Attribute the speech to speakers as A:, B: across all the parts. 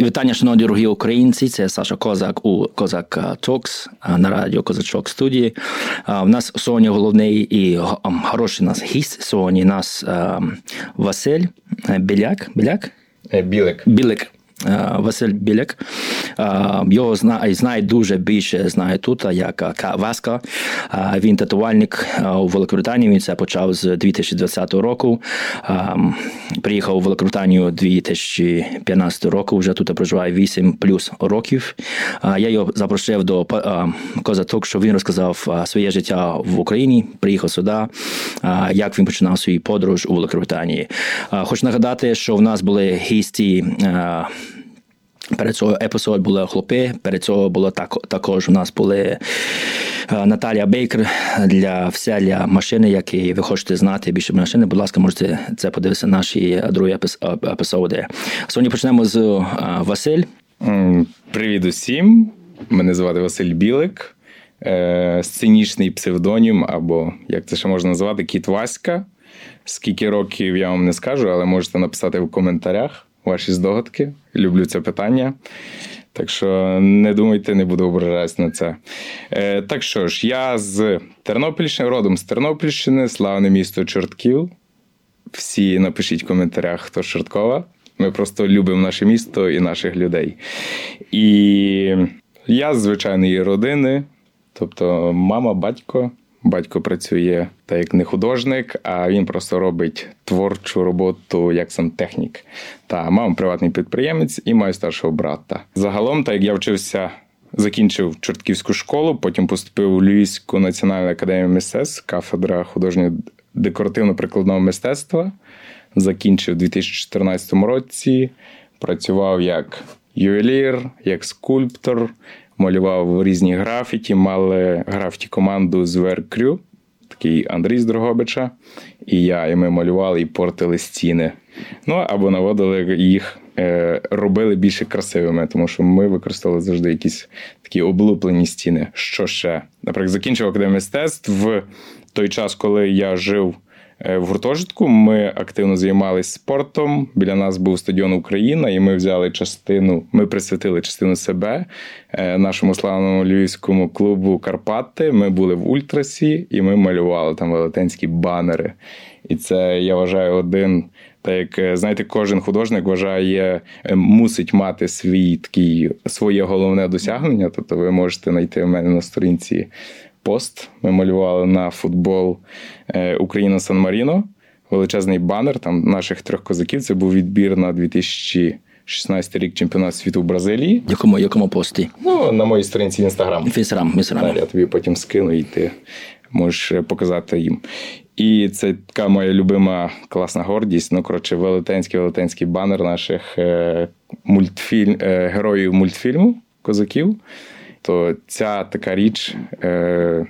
A: Вітання, шановні дорогі українці. Це Саша Козак у Козак Токс на радіо Козачок студії. У нас сьогодні головний і хороший нас гість. Сьогодні нас Василь Біляк. Біляк?
B: Білик.
A: Білик. Е, Василь Біляк. Е, його знає, знає дуже більше знає тут, як Васка. Е, він татувальник у Великобританії. Він це почав з 2020 року. Приїхав у Великобританію 2015 року. Вже тут проживає 8 плюс років. Я його запросив до Козаток, щоб він розказав своє життя в Україні. Приїхав сюди, як він починав свою подорож у Великобританії. Хочу нагадати, що в нас були гісті. Перед цього епізод були хлопи. Перед цього було так, також у нас були е, Наталія Бейкер для вселя машини, які ви хочете знати більше машини. Будь ласка, можете це подивитися наші другі епізоди. Сьогодні почнемо з е, Василь.
B: Привіт усім. Мене звати Василь Білик, е, сценічний псевдонім, або як це ще можна назвати, Кіт Васька. Скільки років я вам не скажу, але можете написати в коментарях ваші здогадки. Люблю це питання. Так що не думайте, не буду ображатися на це. Е, Так що ж, я з Тернопільщини, родом з Тернопільщини, славне місто Чортків. Всі напишіть в коментарях, хто Чорткова. Ми просто любимо наше місто і наших людей. І я з звичайної родини, тобто мама, батько. Батько працює так як не художник, а він просто робить творчу роботу як сантехнік. Та мама приватний підприємець і маю старшого брата. Загалом, так як я вчився, закінчив Чортківську школу, потім поступив у Львівську національну академію мистецтв, кафедра художнього декоративно-прикладного мистецтва. Закінчив у 2014 році. Працював як ювелір, як скульптор малював різні графіті, мали графіті команду з Веркрю, такий Андрій з Дрогобича, і я. І ми малювали і портили стіни. Ну або наводили їх, е, робили більше красивими, тому що ми використовували завжди якісь такі облуплені стіни. Що ще? Наприклад, закінчив академію мистецтв в той час, коли я жив. Е, в гуртожитку ми активно займалися спортом. Біля нас був стадіон Україна, і ми взяли частину. Ми присвятили частину себе е, нашому славному львівському клубу Карпати. Ми були в Ультрасі, і ми малювали там велетенські банери. І це я вважаю один. Так як е, знаєте, кожен художник вважає, мусить мати свій такий своє головне досягнення. Тобто, ви можете знайти в мене на сторінці пост. Ми малювали на футбол е, Україна Сан Маріно. Величезний банер там наших трьох козаків. Це був відбір на 2016 рік чемпіонат світу в Бразилії.
A: Якому якому пості?
B: Ну, на моїй сторінці в інстаграм.
A: В інстаграм, інстаграм.
B: Я тобі потім скину і ти можеш е, показати їм. І це така моя любима класна гордість. Ну, коротше, велетенський велетенський банер наших е, мультфільм, героїв мультфільму козаків то ця така річ. Е,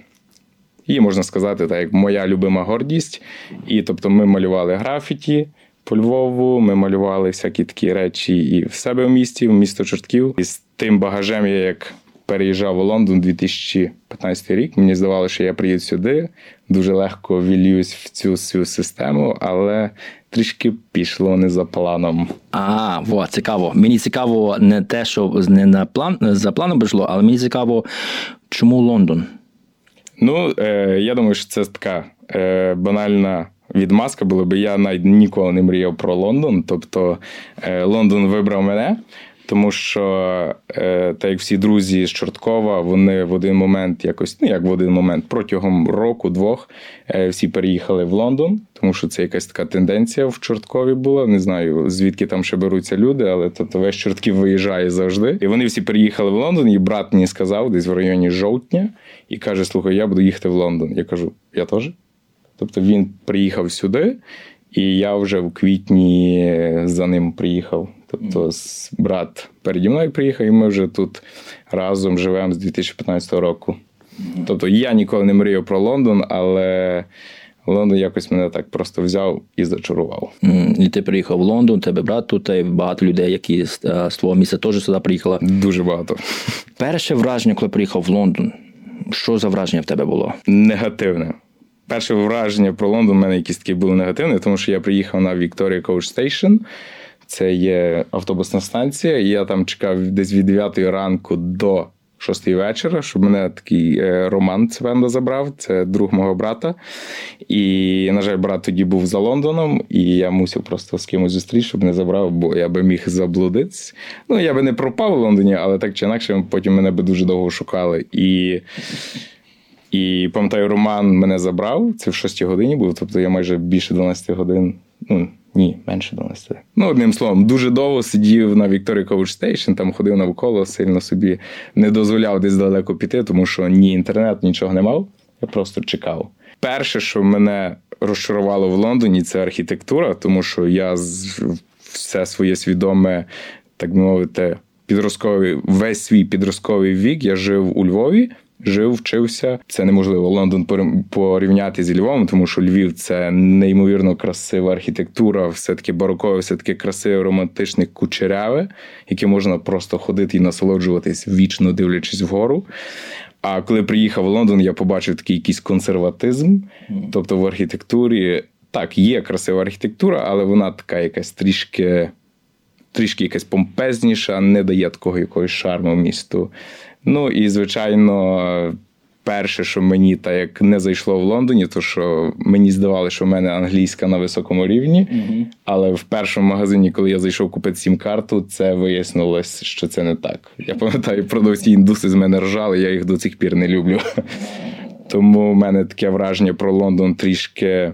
B: Її можна сказати, так як моя любима гордість. І тобто ми малювали графіті по Львову, ми малювали всякі такі речі і в себе в місті, в місто Чортків. І з тим багажем я як переїжджав у Лондон 2015 рік. Мені здавалося, що я приїду сюди, дуже легко вілююсь в цю всю систему, але трішки пішло не за планом.
A: А, во, цікаво. Мені цікаво не те, що не на план за планом пішло, але мені цікаво, чому Лондон?
B: Ну, е, я думаю, що це така е, банальна. Відмазка була би я навіть ніколи не мріяв про Лондон. Тобто е, Лондон вибрав мене, тому що, е, так як всі друзі з Чорткова, вони в один момент якось, ну як в один момент, протягом року-двох е, всі переїхали в Лондон, тому що це якась така тенденція в Чорткові була. Не знаю, звідки там ще беруться люди, але то, то весь Чортків виїжджає завжди. І вони всі переїхали в Лондон, і брат мені сказав, десь в районі жовтня, і каже: Слухай, я буду їхати в Лондон. Я кажу, я теж. Тобто він приїхав сюди, і я вже в квітні за ним приїхав. Тобто, брат переді мною приїхав, і ми вже тут разом живемо з 2015 року. Тобто я ніколи не мріяв про Лондон, але Лондон якось мене так просто взяв і зачарував.
A: І ти приїхав в Лондон, тебе брат тут, і багато людей, які з твого місця теж сюди приїхали.
B: Дуже багато.
A: Перше враження, коли приїхав в Лондон, що за враження в тебе було?
B: Негативне. Перше враження про Лондон в мене якісь такі були негативні, тому що я приїхав на Victoria Coach Station – Це є автобусна станція, і я там чекав десь від 9 ранку до 6 вечора, щоб мене такий е, Роман Цвенда забрав, це друг мого брата. І, на жаль, брат тоді був за Лондоном, і я мусив просто з кимось зустріти, щоб не забрав, бо я би міг заблудитись. Ну, я би не пропав в Лондоні, але так чи інакше, потім мене би дуже довго шукали. І. І пам'ятаю, Роман мене забрав. Це в 6 годині був, тобто я майже більше 12 годин. Ну, ні, менше 12. Ну, одним словом, дуже довго сидів на Victoria Coach Station, там ходив навколо, сильно собі не дозволяв десь далеко піти, тому що ні інтернет, нічого не мав. Я просто чекав. Перше, що мене розчарувало в Лондоні, це архітектура, тому що я все своє свідоме, так би мовити, підростковий, весь свій підростковий вік я жив у Львові жив, вчився. Це неможливо Лондон порівняти зі Львовом, тому що Львів це неймовірно красива архітектура, все таки барокове, все таки красиве, романтичне, кучеряве, яке можна просто ходити і насолоджуватись вічно дивлячись вгору. А коли приїхав в Лондон, я побачив такий якийсь консерватизм, тобто в архітектурі. Так, є красива архітектура, але вона така якась трішки трішки якась помпезніша, не дає такого якогось шарму місту. Ну і звичайно, перше, що мені так як не зайшло в Лондоні, то що мені здавалося, що в мене англійська на високому рівні. mm Але в першому магазині, коли я зайшов купити сім-карту, це вияснилось, що це не так. Я пам'ятаю, продавці індуси з мене ржали, я їх до цих пір не люблю. Тому в мене таке враження про Лондон трішки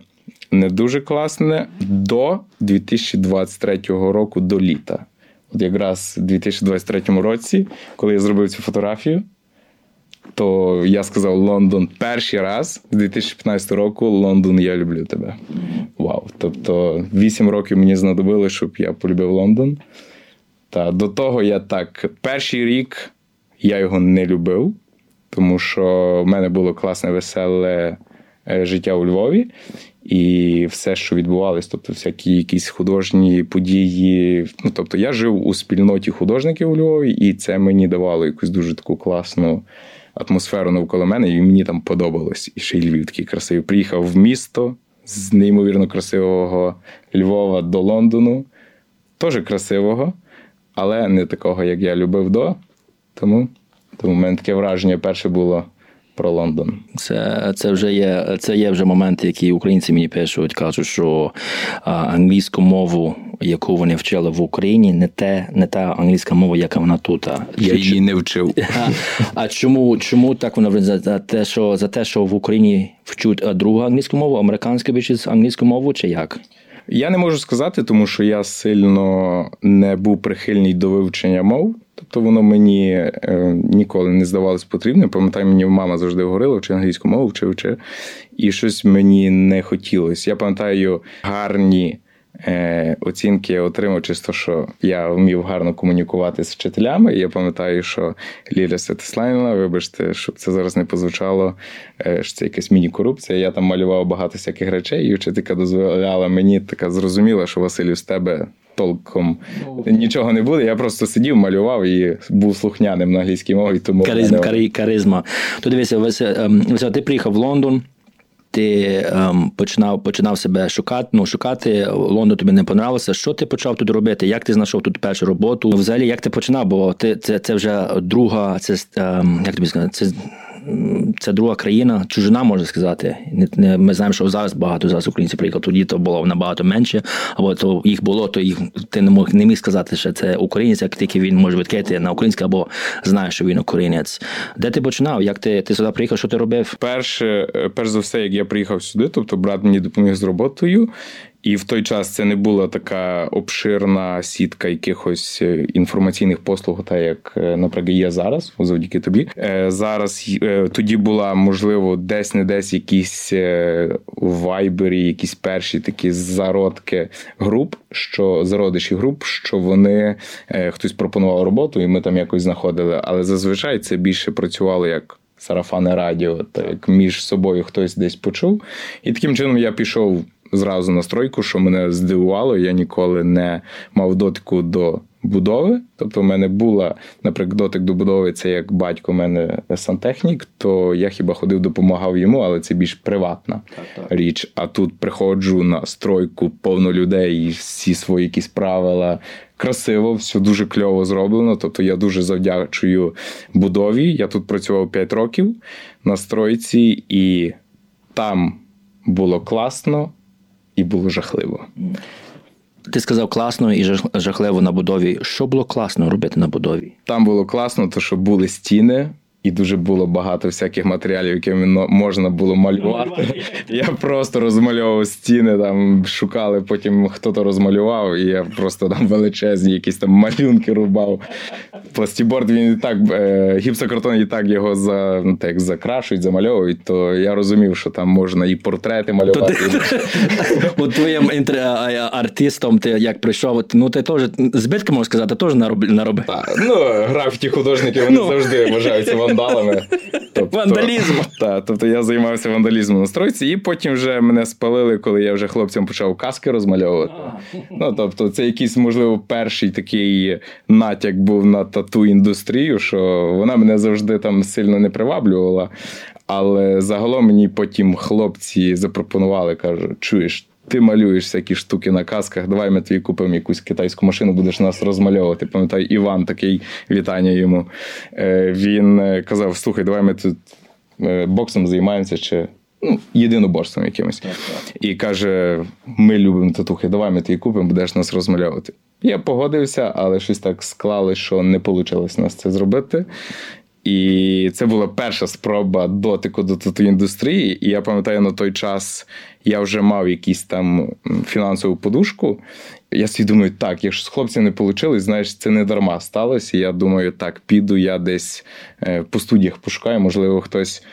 B: не дуже класне до 2023 року до літа. Якраз у 2023 році, коли я зробив цю фотографію, то я сказав Лондон перший раз з 2015 року Лондон, я люблю тебе. Вау! Тобто 8 років мені знадобило, щоб я полюбив Лондон. Та до того я так, перший рік я його не любив, тому що в мене було класне, веселе життя у Львові. І все, що відбувалось, тобто всякі якісь художні події. Ну тобто, я жив у спільноті художників у Львові, і це мені давало якусь дуже таку класну атмосферу навколо мене, і мені там подобалось. І ще й Львів такий красивий. Приїхав в місто з неймовірно красивого Львова до Лондону. Теж красивого, але не такого, як я любив до. Тому, тому в мене таке враження перше було про Лондон.
A: Це це вже є це є вже моменти, які українці мені пишуть, кажуть, що англійську мову, яку вони вчили в Україні, не те, не та англійська мова, яка вона тут.
B: Я її не вчив.
A: А, а чому чому так вона за, за те, що за те, що в Україні вчуть другу англійську мову, американську більшість англійську мову, чи як?
B: Я не можу сказати, тому що я сильно не був прихильний до вивчення мов. Тобто воно мені е, ніколи не здавалось потрібним. Пам'ятаю, мені мама завжди говорила, вчи англійську мову, вчи, вчи. І щось мені не хотілося. Я пам'ятаю гарні е, оцінки я отримав, чисто що я вмів гарно комунікувати з вчителями. Я пам'ятаю, що Ліля Святославівна, вибачте, щоб це зараз не позвучало, е, що це якась міні-корупція. Я там малював багато всяких речей, і вчителька дозволяла мені така зрозуміла, що Василю з тебе толком нічого не буде. Я просто сидів, малював і був слухняним на англійській мові. Тому
A: Каризм, мене... каризма. То дивися, Вася, ем, ти приїхав в Лондон. Ти ем, починав починав себе шукати. Ну шукати Лондон тобі не понравився. Що ти почав тут робити? Як ти знайшов тут першу роботу? Взагалі, як ти починав? Бо ти це це вже друга, це ем, як тобі сказати, це це друга країна, чужина можна сказати. Ми знаємо, що зараз багато зараз українців приїхали. Тоді то було набагато менше, або то їх було, то їх ти не мог не міг сказати, що це українець, як тільки він може відкрити на українське, або знає, що він українець. Де ти починав? Як ти ти сюди приїхав? Що ти робив?
B: Перше, перш за все, як я приїхав сюди, тобто брат мені допоміг з роботою. І в той час це не була така обширна сітка якихось е, інформаційних послуг, та як, е, наприклад, є зараз, завдяки тобі. Е, зараз тоді була можливо десь не десь якісь вайбері, якісь перші такі зародки груп, що зародиші груп, що вони хтось пропонував роботу, і ми там якось знаходили. Але зазвичай це більше працювало як. Сарафане радіо, так між собою хтось десь почув. І таким чином я пішов зразу настройку, що мене здивувало. Я ніколи не мав дотику до будови. Тобто, в мене була, наприклад, дотик до будови, це як батько в мене сантехнік, то я хіба ходив, допомагав йому, але це більш приватна
A: Так, так.
B: річ. А тут приходжу на стройку, повно людей, і всі свої якісь правила. Красиво, все дуже кльово зроблено. Тобто я дуже завдячую будові. Я тут працював 5 років на стройці, і там було класно і було жахливо.
A: Ти сказав класно і жахливо на будові. Що було класно робити на будові?
B: Там було класно, то що були стіни. І дуже було багато всяких матеріалів, якими можна було малювати. Я просто розмальовував стіни, там шукали, потім хто то розмалював, і я просто там величезні якісь там малюнки рубав. Пластіборд він і так, е, гіпсокартон і так його за, ну, так, закрашують, замальовують, то я розумів, що там можна і портрети малювати.
A: От твоїм артистом ти як прийшов, ну ти теж збитки можна сказати, теж наробив.
B: Ну, графіті художники вони
A: Ну.
B: завжди вважаються вандалами. Тобто,
A: Вандалізм.
B: Та, тобто я займався вандалізмом на стройці, і потім вже мене спалили, коли я вже хлопцям почав каски розмальовувати. Ну, тобто, це якийсь, можливо, перший такий натяк був на тату індустрію, що вона мене завжди там сильно не приваблювала. Але загалом мені потім хлопці запропонували, кажуть, чуєш. Ти малюєш всякі штуки на касках, давай ми тобі купимо якусь китайську машину, будеш нас розмальовувати. Пам'ятаю, Іван такий вітання йому. Е, Він е, казав: слухай, давай ми тут е, боксом займаємося чи ну, єдиноборством якимось. І каже: ми любимо татухи, давай ми тобі купимо, будеш нас розмальовувати. Я погодився, але щось так склали, що не вийшло нас це зробити. І це була перша спроба дотику до тату-індустрії. І я пам'ятаю, на той час я вже мав якісь там фінансову подушку. Я собі думаю, так, якщо з хлопці не вийшло, знаєш, це не дарма сталося. Я думаю, так, піду я десь е, по студіях пошукаю, можливо, хтось.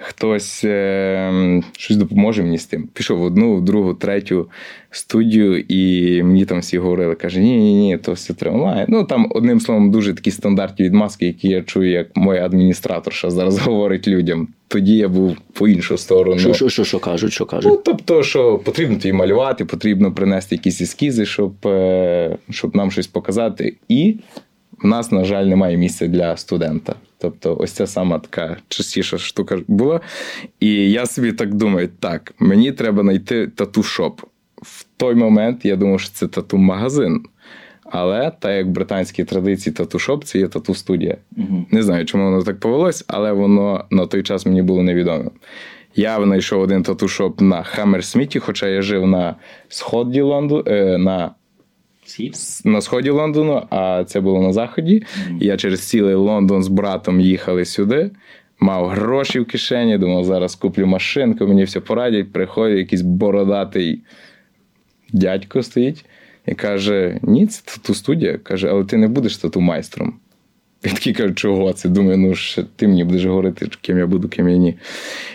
B: Хтось е, щось допоможе мені з тим. Пішов в одну, в другу, третю студію, і мені там всі говорили, каже: ні, ні, ні, то все тримає. Ну там одним словом, дуже такі стандартні відмазки, які я чую, як моя адміністраторша зараз говорить людям. Тоді я був по іншу сторону.
A: Що, що, що, що кажуть, що кажуть?
B: Ну, тобто, що потрібно тобі малювати, потрібно принести якісь ескізи, щоб, е, щоб нам щось показати. І в нас, на жаль, немає місця для студента. Тобто, ось ця сама така частіша штука була. І я собі так думаю: так, мені треба знайти тату-шоп. В той момент я думав, що це тату-магазин. Але так як в британській традиції тату-шоп, це є тату-студія. Не знаю, чому воно так повелось, але воно на той час мені було невідомо. Я знайшов один тату-шоп на Хаммерсміті, хоча я жив на сході Лонду, е, на, на сході Лондону, а це було на заході. Я через цілий Лондон з братом їхали сюди. Мав гроші в кишені, думав, зараз куплю машинку, мені все порадять. Приходить якийсь бородатий дядько стоїть і каже: Ні, це тату студія. Каже, але ти не будеш тату майстром. Я такий кажу, чого це? Думаю, ну ще ти мені будеш говорити, ким я буду, ким я ні.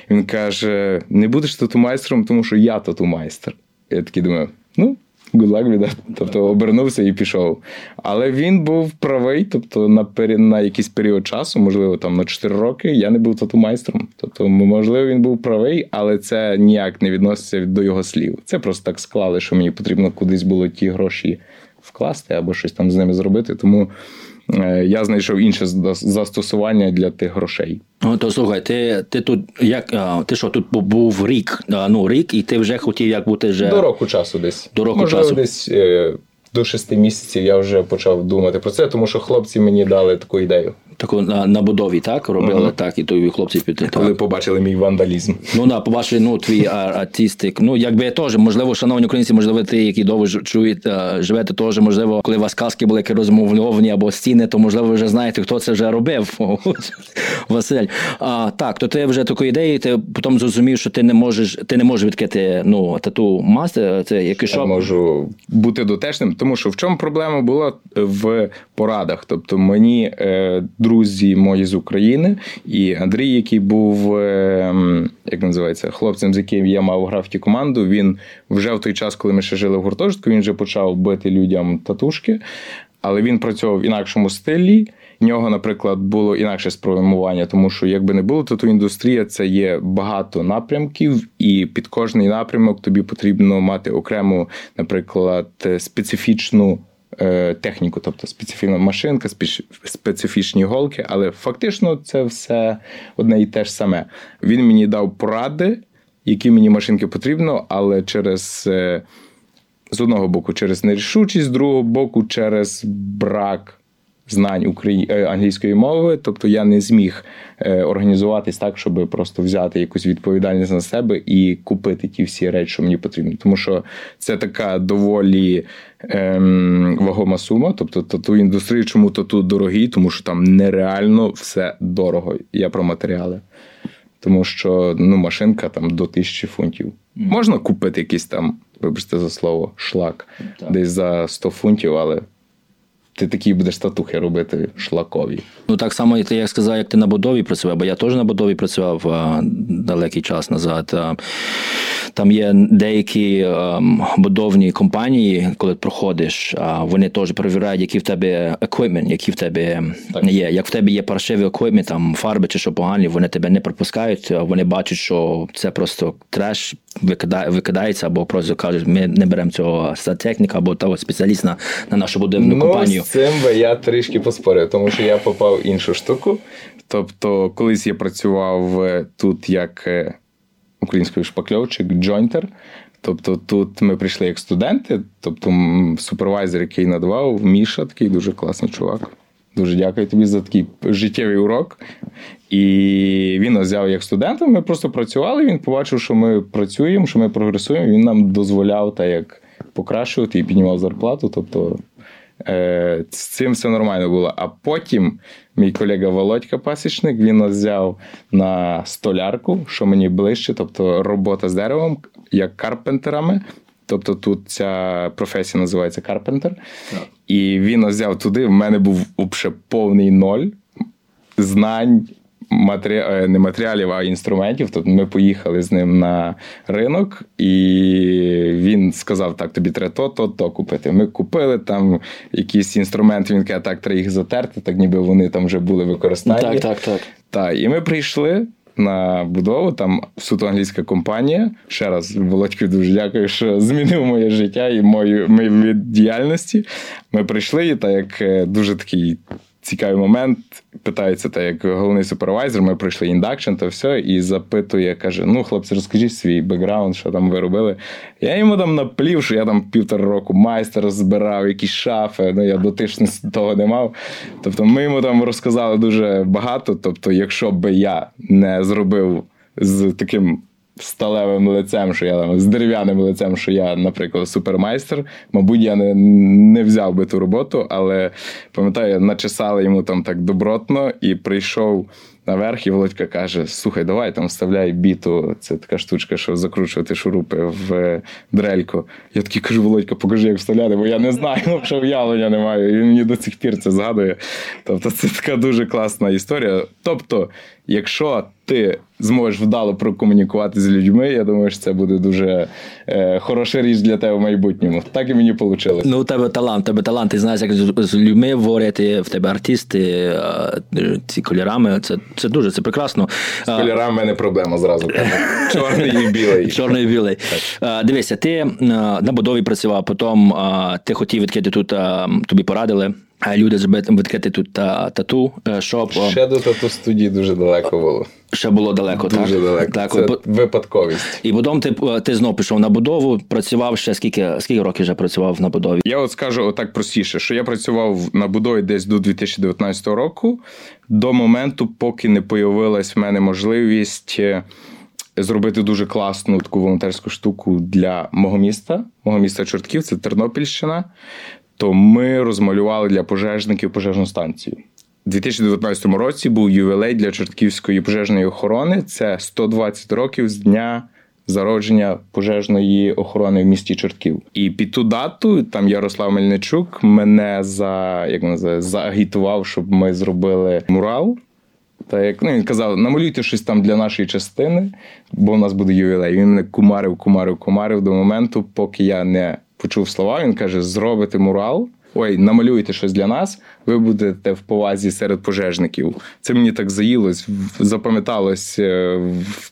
B: Він каже: не будеш тату майстром, тому що я тату майстер. Я такий думаю, ну. Good luck. Тобто обернувся і пішов. Але він був правий, тобто на пері... на якийсь період часу, можливо, там на 4 роки, я не був тату майстром. Тобто, можливо, він був правий, але це ніяк не відноситься до його слів. Це просто так склали, що мені потрібно кудись було ті гроші вкласти або щось там з ними зробити. Тому я знайшов інше застосування для тих грошей.
A: Ну, то слухай, ти, ти тут як ти що тут був рік, ну рік, і ти вже хотів як бути вже
B: До року часу десь.
A: До року
B: Можливо,
A: часу.
B: десь е, до шести місяців я вже почав думати про це, тому що хлопці мені дали таку ідею,
A: таку на, на будові, так робили, так, і тобі хлопці піти.
B: коли
A: Так.
B: побачили мій вандалізм.
A: Ну да, побачили, ну твій артистик. Ну якби теж, можливо, шановні українці, можливо, ти, які довго чуєте, живете, теж можливо, коли у вас казки були які розмовльовані або стіни, то можливо ви вже знаєте, хто це вже робив. Василь. А так, то ти вже такої ідеї, ти потім зрозумів, що ти не можеш, ти не можеш відкрити ну тату мастер, це який
B: Я можу бути дотешним, тому що в чому проблема була в порадах? Тобто мені е, друзі мої з України і Андрій, який був е, як називається, хлопцем, з яким я мав графіті команду. Він вже в той час, коли ми ще жили в гуртожитку, він вже почав бити людям татушки, але він працював в інакшому стилі. В нього, наприклад, було інакше спрямування, тому що якби не було тату індустрія, це є багато напрямків, і під кожний напрямок тобі потрібно мати окрему, наприклад, специфічну е, техніку, тобто специфічна машинка, специфічні голки, але фактично це все одне і те ж саме. Він мені дав поради, які мені машинки потрібно, але через. Е, з одного боку, через нерішучість, з другого боку, через брак знань Украї... Е, англійської мови, тобто я не зміг е, організуватись так, щоб просто взяти якусь відповідальність на себе і купити ті всі речі, що мені потрібні. Тому що це така доволі ем, вагома сума. Тобто тату індустрії, чому тату дорогий, тому що там нереально все дорого. Я про матеріали. Тому що ну, машинка там до тисячі фунтів. Mm. Можна купити якийсь там, вибачте за слово, шлак так. десь за 100 фунтів, але ти такі будеш татухи робити шлакові.
A: Ну так само, ти як сказав, як ти на будові працював, бо я теж на будові працював а, далекий час назад. А, там є деякі а, будовні компанії, коли проходиш, а вони теж перевіряють, які в тебе еквіпмент, які в тебе так. є. Як в тебе є паршиві еквіпмент, там фарби чи що погані, вони тебе не пропускають, вони бачать, що це просто треш викидає, викидається, або просто кажуть, ми не беремо цього техніка або того спеціаліста на нашу будівельну
B: ну,
A: компанію.
B: Цим би я трішки поспорив, тому що я попав іншу штуку. Тобто, колись я працював е, тут як е, український шпакльовчик, джойнтер. Тобто тут ми прийшли як студенти, тобто супервайзер, який надавав, Міша, такий дуже класний чувак. Дуже дякую тобі за такий життєвий урок. І він нас взяв як студента. Ми просто працювали. Він побачив, що ми працюємо, що ми прогресуємо. Він нам дозволяв так як покращувати і піднімав зарплату. Тобто е, з цим все нормально було. А потім мій колега Володька Пасічник він нас взяв на столярку, що мені ближче, тобто робота з деревом, як карпентерами. Тобто тут ця професія називається карпентер. І він нас взяв туди. В мене був повний ноль знань. Матері... Е, не матеріалів, а інструментів. Тобто ми поїхали з ним на ринок, і він сказав: так, тобі треба то, то, то купити. Ми купили там якісь інструменти. Він каже, так, треба їх затерти, так ніби вони там вже були використані.
A: Так, так, так.
B: Так, і ми прийшли на будову. Там суто англійська компанія. Ще раз Володьку дуже дякую, що змінив моє життя і мою мою діяльності. Ми прийшли, і так як е, дуже такий цікавий момент. Питається, так як головний супервайзер, ми пройшли induction та все, і запитує, каже: Ну, хлопці, розкажіть свій бекграунд, що там ви робили. Я йому там наплів, що я там півтора року майстер збирав, якісь шафи, ну я дотично того не мав. Тобто, ми йому там розказали дуже багато. Тобто, якщо би я не зробив з таким сталевим лицем, що я там з дерев'яним лицем, що я, наприклад, супермайстер. Мабуть, я не не взяв би ту роботу, але пам'ятаю, начесали йому там так добротно і прийшов наверх, і Володька каже: Слухай, давай там вставляй біту. Це така штучка, що закручувати шурупи в дрельку. Я такий кажу, Володька, покажи, як вставляти, бо я не знаю, що уявлення не маю. І він мені до цих пір це згадує. Тобто, це така дуже класна історія. Тобто, якщо ти зможеш вдало прокомунікувати з людьми, я думаю, що це буде дуже е, хороша річ для тебе в майбутньому. Так і мені вийшло.
A: Ну, у тебе талант, тебе талант, ти знаєш, як з людьми говорити, в тебе артисти, ці кольорами. Це це дуже це прекрасно.
B: З кольорами в мене проблема зразу. Чорний і білий.
A: Чорний і білий. Дивися, ти на будові працював, потім ти хотів відкрити тут, тобі порадили. Люди зробити відкрити тут тату, е, шоп.
B: Ще до тату студії дуже далеко було.
A: Ще було далеко,
B: дуже
A: так?
B: Дуже далеко. Так, Це По... випадковість.
A: І потім ти е, ти знов пішов на будову, працював ще скільки скільки років вже працював на будові?
B: Я от скажу отак простіше, що я працював на будові десь до 2019 року, до моменту, поки не появилась в мене можливість. Е, зробити дуже класну таку волонтерську штуку для мого міста, мого міста Чортків, це Тернопільщина то ми розмалювали для пожежників пожежну станцію. У 2019 році був ювілей для Чортківської пожежної охорони. Це 120 років з дня зародження пожежної охорони в місті Чортків. І під ту дату там Ярослав Мельничук мене за як називає, заагітував, щоб ми зробили мурал. Та як ну, він казав, намалюйте щось там для нашої частини, бо у нас буде ювілей. Він мене кумарив, кумарив, кумарив до моменту, поки я не почув слова. Він каже: зробите мурал. Ой, намалюйте щось для нас, ви будете в повазі серед пожежників. Це мені так заїлось, запам'яталось, е,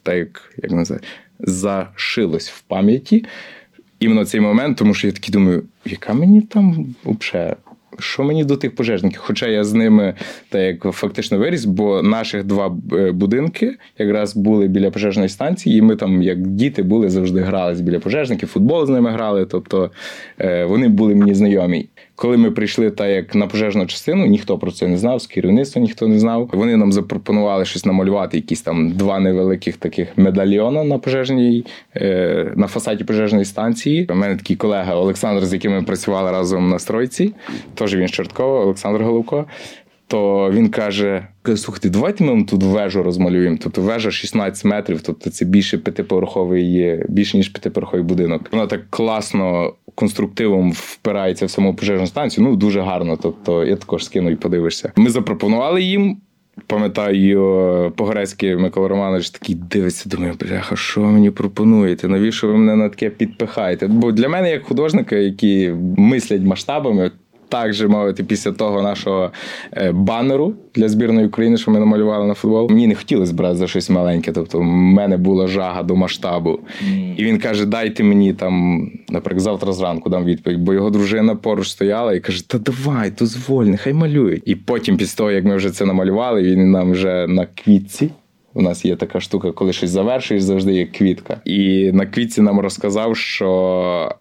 B: так як називає, зашилось в пам'яті. іменно цей момент, тому що я такий думаю, яка мені там взагалі що мені до тих пожежників? Хоча я з ними так як фактично виріс, бо наших два е, будинки якраз були біля пожежної станції, і ми там, як діти, були завжди грались біля пожежників, футбол з ними грали. Тобто е, вони були мені знайомі. Коли ми прийшли так як на пожежну частину, ніхто про це не знав, з керівництва ніхто не знав. Вони нам запропонували щось намалювати, якісь там два невеликих таких медальйона на пожежній е, на фасаді пожежної станції. У мене такий колега Олександр, з яким ми працювали разом на стройці, теж він з Чорткова, Олександр Головко. То він каже: слухайте, давайте ми тут вежу розмалюємо. Тобто вежа 16 метрів, тобто це більше п'ятиповерховий, більше ніж п'ятиповерховий будинок. Вона так класно конструктивом впирається в саму пожежну станцію. Ну дуже гарно. Тобто я також скину і подивишся. Ми запропонували їм. Пам'ятаю, Погорецький Микола Романович такий дивиться, думає, бляха, що ви мені пропонуєте? Навіщо ви мене на таке підпихаєте? Бо для мене, як художника, які мислять масштабами, так же мовити, після того нашого е, банеру для збірної України, що ми намалювали на футбол. Мені не хотілося брати за щось маленьке. Тобто, в мене була жага до масштабу. Mm. І він каже: Дайте мені там, наприклад, завтра зранку дам відповідь, бо його дружина поруч стояла і каже: Та давай, дозволь, нехай малюють. І потім, після того, як ми вже це намалювали, він нам вже на квітці. У нас є така штука, коли щось завершуєш, завжди є квітка. І на квітці нам розказав, що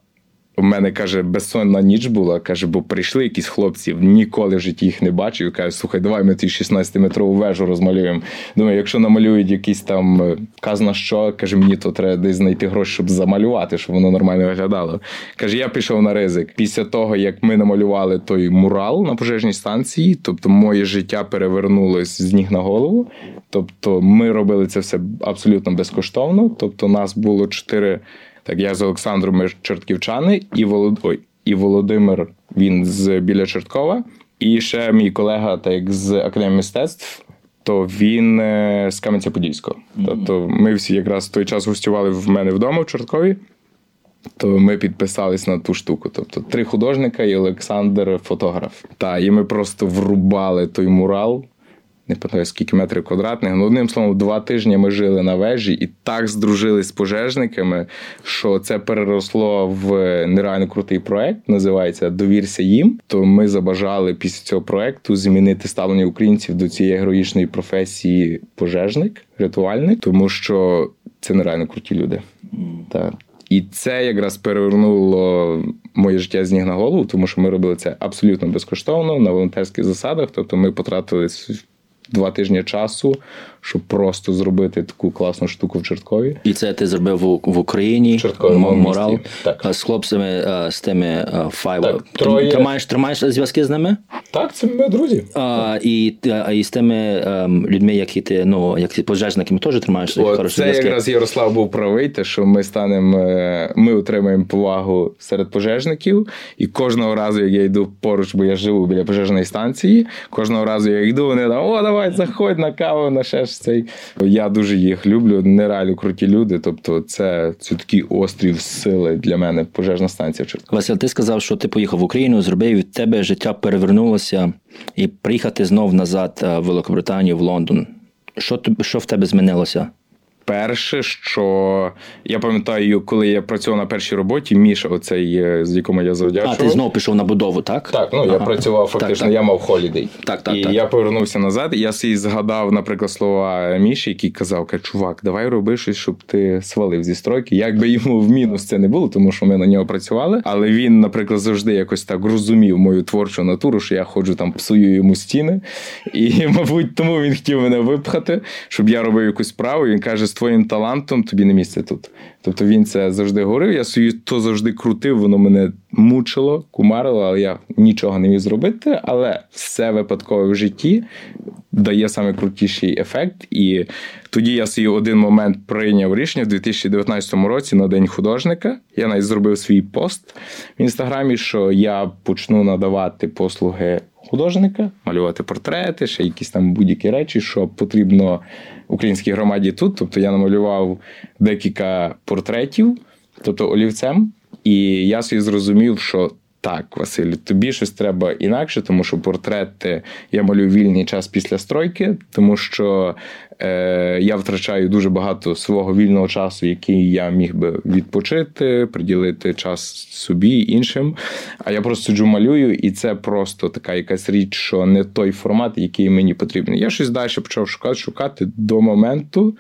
B: у мене каже, безсонна ніч була. Каже, бо прийшли якісь хлопці, ніколи в житті їх не бачив. Каже, слухай, давай ми ті 16-метрову вежу розмалюємо. Думаю, якщо намалюють якісь там е, казна що, каже, мені то треба десь знайти гроші, щоб замалювати, щоб воно нормально виглядало. Каже, я пішов на ризик. Після того, як ми намалювали той мурал на пожежній станції, тобто моє життя перевернулось з ніг на голову. Тобто, ми робили це все абсолютно безкоштовно. Тобто, нас було чотири. Так, я з Олександром ми Чортківчани і Волод... Ой, і Володимир він з біля Чорткова. І ще мій колега, так як з академії мистецтв, то він е, з Кам'янця-Подільського. Mm-hmm. Тобто, ми всі якраз в той час гостювали в мене вдома в Чорткові. То ми підписались на ту штуку. Тобто три художника і Олександр фотограф. Та і ми просто врубали той мурал не пам'ятаю, скільки метрів квадратних. Ну, одним словом, два тижні ми жили на вежі і так здружились з пожежниками, що це переросло в нереально крутий проект, називається Довірся їм. То ми забажали після цього проекту змінити ставлення українців до цієї героїчної професії пожежник, рятувальник, тому що це нереально круті люди. Так. І це якраз перевернуло моє життя з ніг на голову, тому що ми робили це абсолютно безкоштовно на волонтерських засадах. Тобто ми потратили два тижні часу, щоб просто зробити таку класну штуку в Чорткові.
A: І це ти зробив в Україні
B: Чорткові,
A: морал
B: так.
A: з хлопцями з тими файв.
B: Троє...
A: Тримаєш тримаєш зв'язки з ними?
B: Так, це ми друзі.
A: А, І а, і з тими людьми, які ти ну як ти пожежниками, теж тримаєш
B: О, хороші Це зв'язки? якраз Ярослав був правий, те, що ми станемо, е, ми отримаємо повагу серед пожежників, і кожного разу, як я йду поруч, бо я живу біля пожежної станції, кожного разу я йду, вони там, о, давай, заходь на каву, на ж цей. Я дуже їх люблю, нереально круті люди. Тобто, це це такий острів сили для мене, пожежна станція.
A: Василь, ти сказав, що ти поїхав в Україну, зробив від тебе життя перевернулося і приїхати знов назад е, в Великобританію, в Лондон. Що що в тебе змінилося?
B: Перше, що я пам'ятаю, коли я працював на першій роботі, Міша, оцей, з якому я завдячував.
A: А ти знову пішов на будову, так?
B: Так, ну ага. я працював фактично, так, так. я мав холідей.
A: Так, так,
B: І
A: так.
B: я повернувся назад, і я собі згадав, наприклад, слова Міші, який казав: каже, чувак, давай роби щось, щоб ти свалив зі стройки. Якби йому в мінус це не було, тому що ми на нього працювали. Але він, наприклад, завжди якось так розумів мою творчу натуру, що я ходжу там, псую йому стіни. І, мабуть, тому він хотів мене випхати, щоб я робив якусь справу. І Він каже, твоїм талантом тобі не місце тут. Тобто він це завжди говорив. Я собі то завжди крутив, воно мене мучило, кумарило, але я нічого не міг зробити. Але все випадкове в житті дає саме крутіший ефект. І тоді я свій один момент прийняв рішення в 2019 році на День художника. Я навіть зробив свій пост в інстаграмі, що я почну надавати послуги художника, малювати портрети, ще якісь там будь-які речі, що потрібно українській громаді тут. Тобто я намалював декілька портретів, тобто олівцем, і я собі зрозумів, що так, Василь, тобі щось треба інакше, тому що портрети я малюю вільний час після стройки, тому що е, я втрачаю дуже багато свого вільного часу, який я міг би відпочити, приділити час собі іншим. А я просто сиджу малюю, і це просто така якась річ, що не той формат, який мені потрібен. Я щось далі почав шукати, шукати до моменту,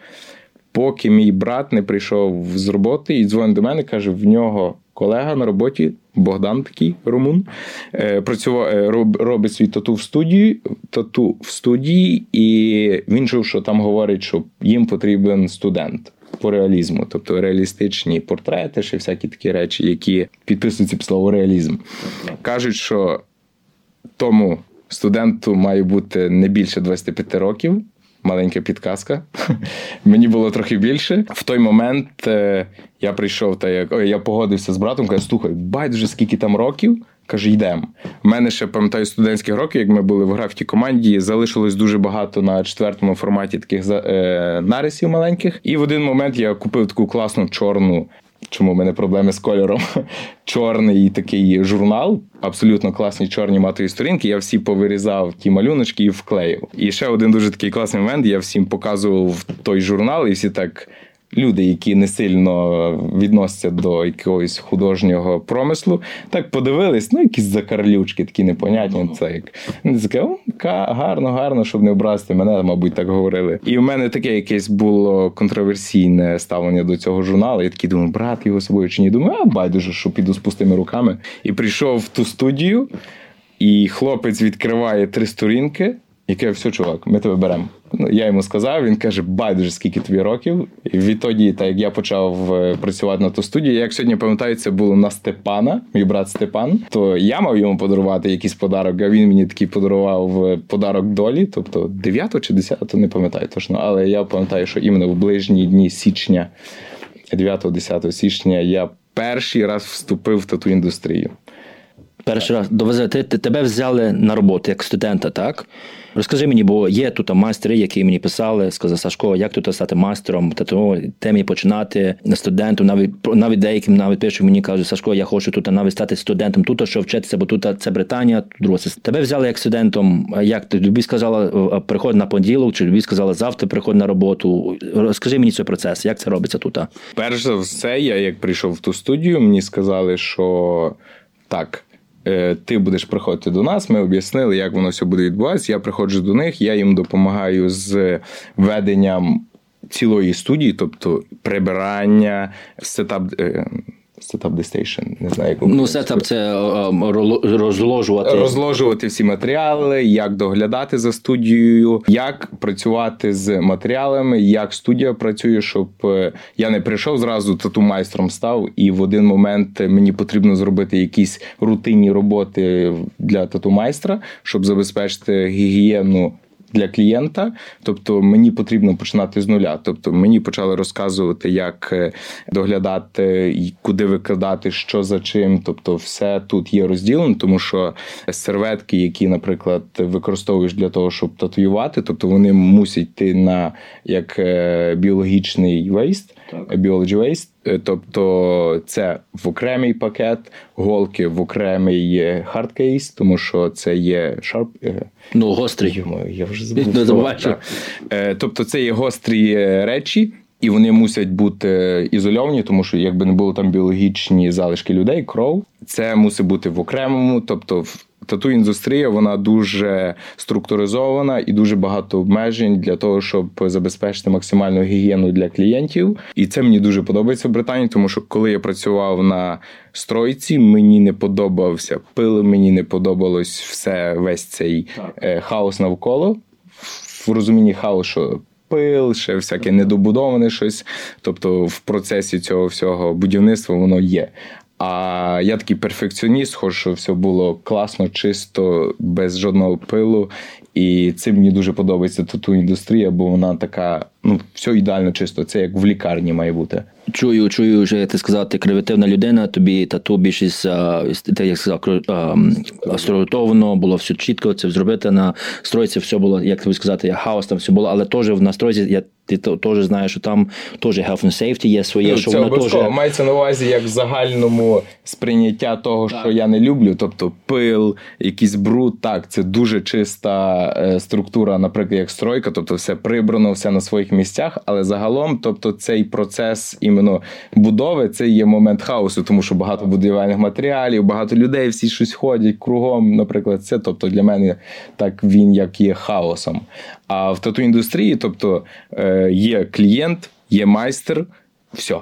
B: поки мій брат не прийшов з роботи і дзвонить до мене, каже: в нього колега на роботі. Богдан такий румун е, працював, е, робить свій тату в студії, тату в студії, і він чув, що там говорить, що їм потрібен студент по реалізму, тобто реалістичні портрети, ще всякі такі речі, які підписуються під слово реалізм. Кажуть, що тому студенту має бути не більше 25 років маленька підказка. Мені було трохи більше. В той момент е, я прийшов та як я погодився з братом, кажу, слухай, байдуже скільки там років. Каже, йдемо. У мене ще пам'ятаю студентські роки, як ми були в графіті команді, залишилось дуже багато на четвертому форматі таких е, нарисів маленьких. І в один момент я купив таку класну чорну чому в мене проблеми з кольором. Чорний такий журнал, абсолютно класні чорні матові сторінки. Я всі повирізав ті малюночки і вклеїв. І ще один дуже такий класний момент. Я всім показував той журнал, і всі так люди, які не сильно відносяться до якогось художнього промислу, так подивились, ну якісь закарлючки, такі непонятні. Це як таке, гарно, гарно, щоб не образити мене, мабуть, так говорили. І в мене таке якесь було контроверсійне ставлення до цього журналу. Я такий думаю, брат його собою чи ні? Думаю, а байдуже, що піду з пустими руками. І прийшов в ту студію, і хлопець відкриває три сторінки. Яке все, чувак, ми тебе беремо. Ну, я йому сказав, він каже, байдуже, скільки тобі років. І відтоді, так як я почав е, працювати на ту студію, як сьогодні пам'ятаю, це було на Степана, мій брат Степан. То я мав йому подарувати якийсь подарок, а він мені такий подарував е, подарок долі, тобто 9 чи 10, не пам'ятаю точно, але я пам'ятаю, що іменно в ближні дні січня, 9-10 січня, я перший раз вступив в тату індустрію.
A: Перший раз довезе, ти, тебе взяли на роботу як студента, так? Розкажи мені, бо є тут майстри, які мені писали, сказав Сашко, як тут стати майстером, тату, де мені починати студентом, навіть навіть деяким навіть пишуть мені кажуть, Сашко, я хочу тут навіть стати студентом, тут що вчитися, бо тут це Британія, друга тебе взяли як студентом. Як ти тобі сказала, приходь на понеділок, чи тобі сказала завтра приходь на роботу? Розкажи мені цей процес, як це робиться тут?
B: Перш за все, я як прийшов в ту студію, мені сказали, що так. Е, ти будеш приходити до нас. Ми об'яснили, як воно все буде відбуватися. Я приходжу до них, я їм допомагаю з веденням цілої студії, тобто прибирання, сетап. Е, Setup the station, не знаю, як
A: Ну, сетап це розложувати.
B: Розложувати всі матеріали, як доглядати за студією, як працювати з матеріалами, як студія працює, щоб е, я не прийшов зразу тату майстром став, і в один момент мені потрібно зробити якісь рутинні роботи для тату майстра, щоб забезпечити гігієну для клієнта, тобто мені потрібно починати з нуля. Тобто мені почали розказувати, як е, доглядати, куди викладати, що за чим. Тобто, все тут є розділено, тому що серветки, які, наприклад, використовуєш для того, щоб татуювати, тобто вони мусять йти на як е, біологічний вейст, waste, Е, тобто це в окремий пакет, голки в окремий hard case, тому що це є sharp. Е,
A: ну, гострий.
B: Я вже забув. Е, тобто, це є гострі речі. І вони мусять бути ізольовані, тому що якби не було там біологічні залишки людей, кров, це мусить бути в окремому, тобто тату індустрія вона дуже структуризована і дуже багато обмежень для того, щоб забезпечити максимальну гігієну для клієнтів. І це мені дуже подобається в Британії, тому що коли я працював на стройці, мені не подобався пил, мені не подобалось все весь цей так. Е, хаос навколо. В розумінні хаосу, пил, ще всяке недобудоване щось. Тобто в процесі цього всього будівництва воно є. А я такий перфекціоніст, хочу, щоб все було класно, чисто, без жодного пилу. І цим мені дуже подобається тату індустрія, бо вона така ну, все ідеально чисто. Це як в лікарні має бути.
A: Чую, чую, вже ти сказав, ти креативна людина, тобі тату більшість, ти як сказав, структовано, було все чітко, це зробити на стройці, все було, як тобі сказати, хаос там все було, але теж в стройці я ти теж знаєш, що там теж health and safety є своє,
B: ну,
A: що воно теж...
B: мається на увазі як в загальному сприйняття того, так. що я не люблю, тобто пил, якийсь бруд. Так, це дуже чиста е, структура, наприклад, як стройка, тобто все прибрано, все на своїх місцях, але загалом, тобто, цей процес іменно будови, це є момент хаосу, тому що багато будівельних матеріалів, багато людей, всі щось ходять кругом. Наприклад, це тобто для мене так він як є хаосом. А в тату індустрії, тобто е, є клієнт, є майстер, все.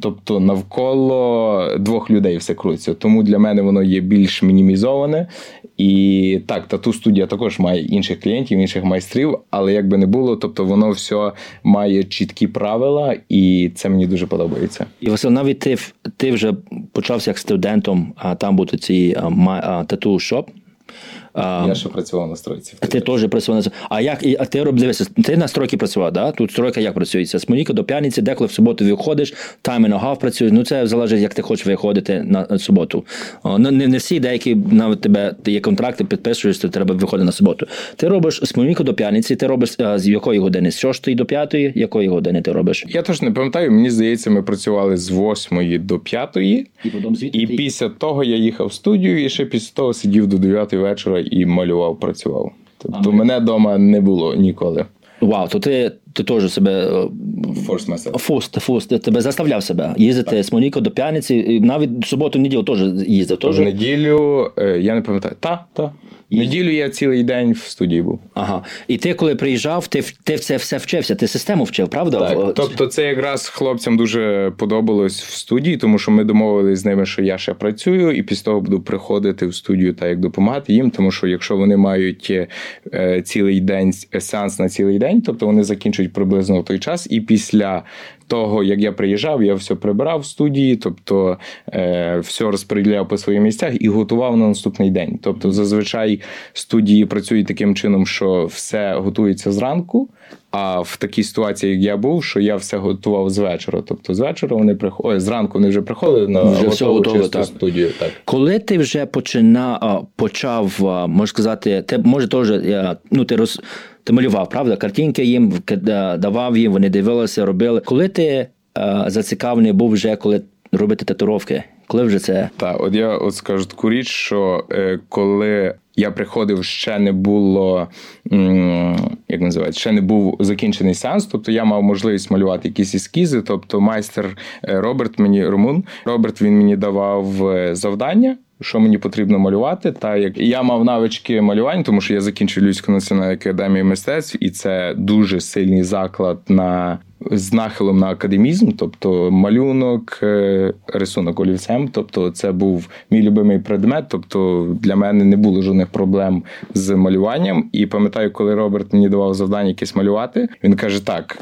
B: Тобто навколо двох людей все крутиться. Тому для мене воно є більш мінімізоване. І так, тату студія також має інших клієнтів, інших майстрів, але як би не було, тобто воно все має чіткі правила, і це мені дуже подобається.
A: І Василь, навіть ти ти вже почався як студентом, а там буде цей тату шоп.
B: Я ще працював на стройці.
A: Ти теж працював на А як а ти роб, дивися, ти на стройці працював, да? Тут стройка як працюється? З Моніка до п'яниці, деколи в суботу виходиш, тайм і нога працює. Ну це залежить, як ти хочеш виходити на суботу. Ну не, не всі деякі навіть тебе є контракти, підписуєш, то треба виходити на суботу. Ти робиш з Моніка до п'яниці, ти робиш а, з якої години? З шостої до п'ятої? Якої години ти робиш?
B: Я теж не пам'ятаю. Мені здається, ми працювали з восьмої до п'ятої. І потім звідти. І після того я їхав в студію, і ще після того сидів до дев'ятої вечора і малював, працював. Тобто а, мене вдома не було ніколи.
A: Вау, то ти ти теж себе
B: фост, фост,
A: Фуст, фуст, тебе заставляв себе їздити з Моніко до п'яниці, і навіть суботу неділю теж їздив.
B: В неділю е, я не пам'ятаю. Та, та. Неділю я цілий день в студії був.
A: Ага. І ти, коли приїжджав, ти ти це все вчився, ти систему вчив, правда?
B: Так, Тобто, це якраз хлопцям дуже подобалось в студії, тому що ми домовились з ними, що я ще працюю, і після того буду приходити в студію та як допомагати їм. Тому що якщо вони мають е, цілий день сеанс на цілий день, тобто вони закінчують приблизно в той час, і після того, як я приїжджав, я все прибирав в студії, тобто е, все розподіляв по своїх місцях і готував на наступний день. Тобто, зазвичай студії працюють таким чином, що все готується зранку. А в такій ситуації, як я був, що я все готував з вечора. Тобто з вечора вони приходили, зранку вони вже приходили на вже все готове, так. студію. Так.
A: Коли ти вже починав, почав, можна сказати, ти може теж ну, ти роз. Ти малював, правда? Картинки їм давав їм, вони дивилися, робили. Коли ти зацікавлений був вже, коли робити татуровки? Коли вже це?
B: Так, от я от скажу таку річ, що е, коли я приходив, ще не було як називається, ще не був закінчений сеанс, тобто я мав можливість малювати якісь ескізи. Тобто, майстер е, Роберт мені Румун, Роберт він мені давав е, завдання. Що мені потрібно малювати, та як я мав навички малювання, тому що я закінчив Львівську національну академію мистецтв, і це дуже сильний заклад на з нахилом на академізм, тобто малюнок, е, рисунок олівцем. Тобто, це був мій любимий предмет. Тобто для мене не було жодних проблем з малюванням. І пам'ятаю, коли Роберт мені давав завдання якесь малювати, він каже: Так,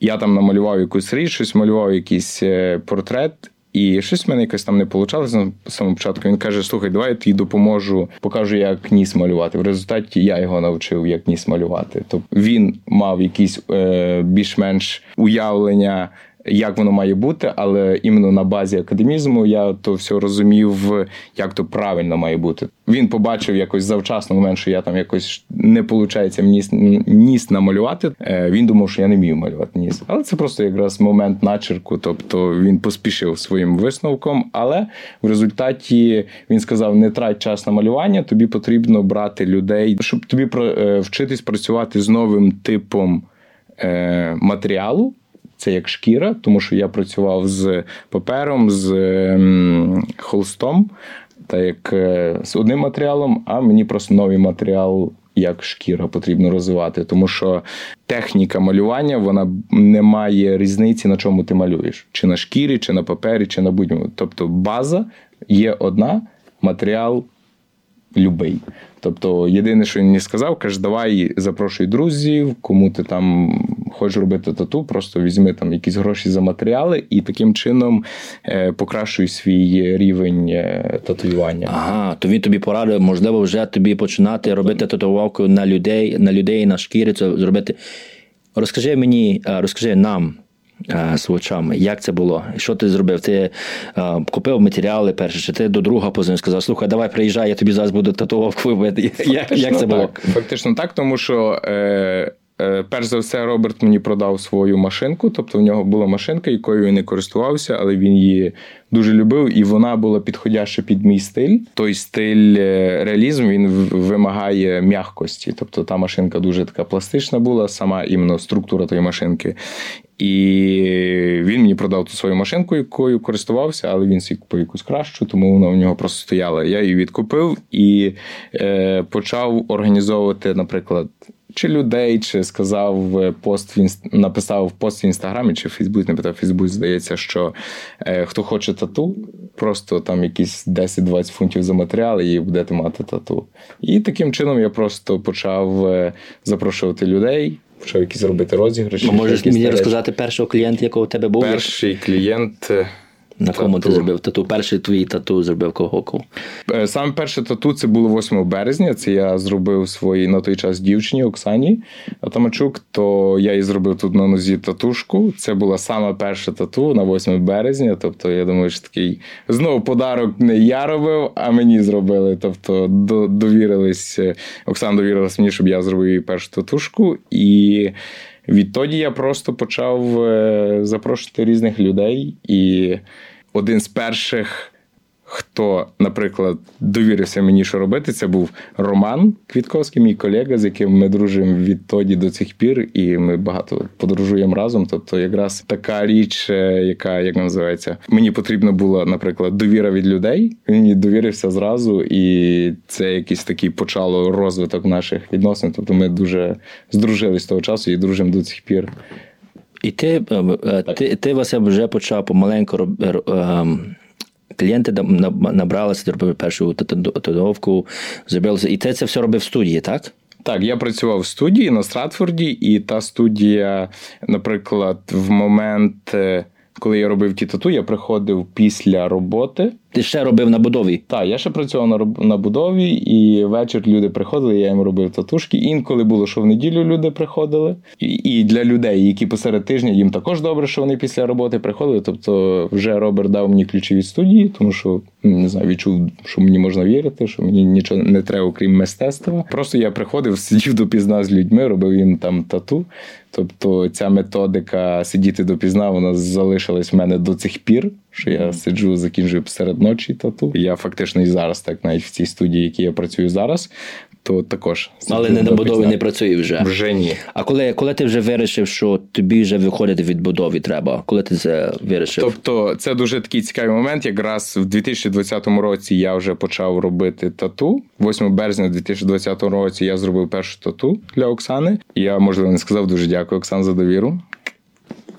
B: я там намалював якусь річ, щось малював якийсь е, портрет. І щось в мене якось там не вийшло на самому початку. Він каже: Слухай, давай я тобі допоможу, покажу, як ніс малювати. В результаті я його навчив, як ніс малювати. Тобто він мав якісь е, більш-менш уявлення як воно має бути, але іменно на базі академізму я то все розумів, як то правильно має бути. Він побачив якось завчасно момент, що я там якось не виходить ніс, ніс намалювати. Е, він думав, що я не вмію малювати ніс. Але це просто якраз момент начерку. Тобто він поспішив своїм висновком. Але в результаті він сказав: не трать час на малювання, тобі потрібно брати людей, щоб тобі е, вчитись працювати з новим типом е, матеріалу це як шкіра, тому що я працював з папером, з ем, холстом, та як е, з одним матеріалом, а мені просто новий матеріал. Як шкіра потрібно розвивати, тому що техніка малювання вона не має різниці, на чому ти малюєш, чи на шкірі, чи на папері, чи на будь-якому. Тобто база є одна, матеріал любий. Тобто, єдине, що він мені сказав, каже, давай запрошуй друзів, кому ти там хочеш робити тату, просто візьми там якісь гроші за матеріали і таким чином е, покращуй свій рівень е, татуювання.
A: Ага, то він тобі порадив, можливо, вже тобі починати робити татуїровку на людей, на людей, на шкірі, це зробити. Розкажи мені, розкажи нам, слухачам, як це було? Що ти зробив? Ти купив матеріали перше, чи ти до друга позвонив, сказав, слухай, давай приїжджай, я тобі зараз буду татуовку вибити. Як, як це було?
B: Так, Фактично так, тому що. Е... Е, перш за все, Роберт мені продав свою машинку, тобто в нього була машинка, якою він не користувався, але він її дуже любив, і вона була підходяща під мій стиль. Той стиль е, реалізм він вимагає м'якості. Тобто та машинка дуже така пластична була, сама іменно структура тої машинки. І він мені продав ту свою машинку, якою користувався, але він свій купив якусь кращу, тому вона у нього просто стояла. Я її відкупив і е, почав організовувати, наприклад, чи людей, чи сказав е, пост в написав пост в інстаграмі, чи в Фейсбуці, не питав Фейсбук, здається, що е, хто хоче тату, просто там якісь 10-20 фунтів за матеріал, і будете мати тату. І таким чином я просто почав е, запрошувати людей. Почав якісь робити розіграші.
A: Можеш мені розказати першого клієнта, якого у тебе був?
B: Перший клієнт е,
A: на кому тату. ти зробив тату? Перший твій тату зробив кого?
B: Е, саме перше тату це було 8 березня. Це я зробив своїй на той час дівчині Оксані Атамачук. То я їй зробив тут на нозі татушку. Це була саме перша тату на 8 березня. Тобто, я думаю, що такий знову подарок не я робив, а мені зробили. Тобто, довірились е, Оксана довірилась мені, щоб я зробив її першу татушку. І відтоді я просто почав е, запрошувати різних людей і один з перших хто, наприклад, довірився мені, що робити, це був Роман Квітковський, мій колега, з яким ми дружимо відтоді до цих пір, і ми багато подорожуємо разом. Тобто, якраз така річ, е, яка як називається, мені потрібна була, наприклад, довіра від людей. Він мені довірився зразу, і це якийсь такий почало розвиток наших відносин. Тобто, ми дуже здружились того часу і дружимо до цих пір.
A: І ти е, ти, ти Вася, вже почав помаленьку ем, клієнти набралися, зробили першу татуїровку, зробили. І ти це все робив в студії, так?
B: Так, я працював в студії на Стратфорді, і та студія, наприклад, в момент. Е, коли я робив ті тату, я приходив після роботи.
A: Ти ще робив на будові?
B: Так, я ще працював на на будові, і вечір люди приходили, я їм робив татушки. Інколи було, що в неділю люди приходили. І і для людей, які посеред тижня, їм також добре, що вони після роботи приходили. Тобто, вже Роберт дав мені ключі від студії, тому що не знаю, відчув, що мені можна вірити, що мені нічого не треба, окрім мистецтва. Просто я приходив, сидів допізна з людьми, робив їм там тату. Тобто ця методика сидіти допізна, вона залишилась в мене до цих пір, що я сиджу, закінчую посеред ночі тату. Я фактично і зараз, так навіть в цій студії, які я працюю зараз, то також
A: але не на будові не працює вже.
B: Вже ні.
A: А коли коли ти вже вирішив, що тобі вже виходити від будови треба? Коли ти це вирішив?
B: Тобто, це дуже такий цікавий момент. Якраз в 2020 році я вже почав робити тату. 8 березня 2020 році я зробив першу тату для Оксани. Я можливо не сказав дуже дякую, Оксан, за довіру.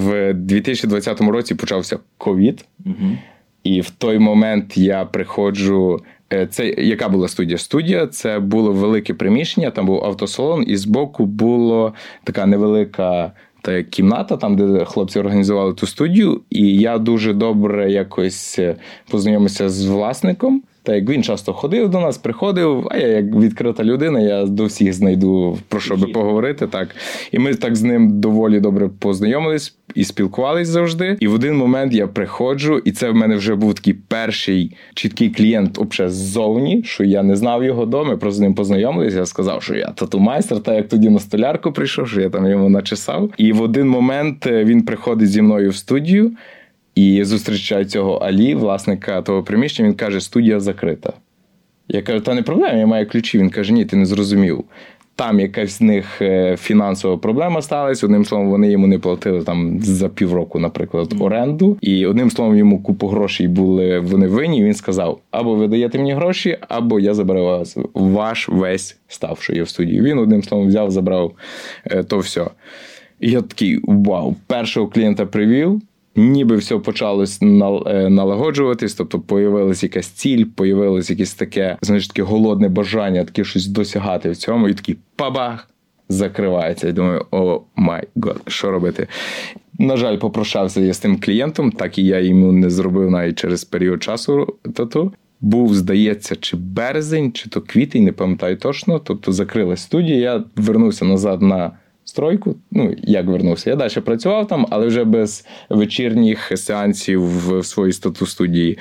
B: В 2020 році почався ковід, угу. і в той момент я приходжу Е, це яка була студія? Студія це було велике приміщення, там був автосалон, і збоку була така невелика та кімната, там де хлопці організували ту студію. І я дуже добре якось е, познайомився з власником. Та як він часто ходив до нас, приходив, а я як відкрита людина, я до всіх знайду про що би поговорити. Так. І ми так з ним доволі добре познайомились і спілкувались завжди. І в один момент я приходжу, і це в мене вже був такий перший чіткий клієнт обще ззовні, що я не знав його дому, просто з ним познайомились. Я сказав, що я тату майстер, та як тоді на столярку прийшов, що я там йому начесав. І в один момент е, він приходить зі мною в студію. І зустрічаю цього Алі, власника того приміщення, він каже, студія закрита. Я кажу, та не проблема, я маю ключі. Він каже, ні, ти не зрозумів. Там якась з них е, фінансова проблема сталася. Одним словом, вони йому не платили там за півроку, наприклад, оренду. І одним словом, йому купу грошей були вони винні. Він сказав: або ви даєте мені гроші, або я заберу вас ваш весь став, що є в студії. Він одним словом взяв, забрав е, то все. І я такий вау, першого клієнта привів ніби все почалось е, налагоджуватись, тобто появилась якась ціль, появилось якесь таке, знаєш, таке голодне бажання, таке щось досягати в цьому, і такий пабах! Закривається. Я думаю, oh my god, що робити? На жаль, попрощався я з тим клієнтом, так і я йому не зробив навіть через період часу тату. Був, здається, чи березень, чи то квітень, не пам'ятаю точно. Тобто закрилась студія. Я вернувся назад на стройку. Ну, як вернувся. Я далі працював там, але вже без вечірніх сеансів в своїй тату студії.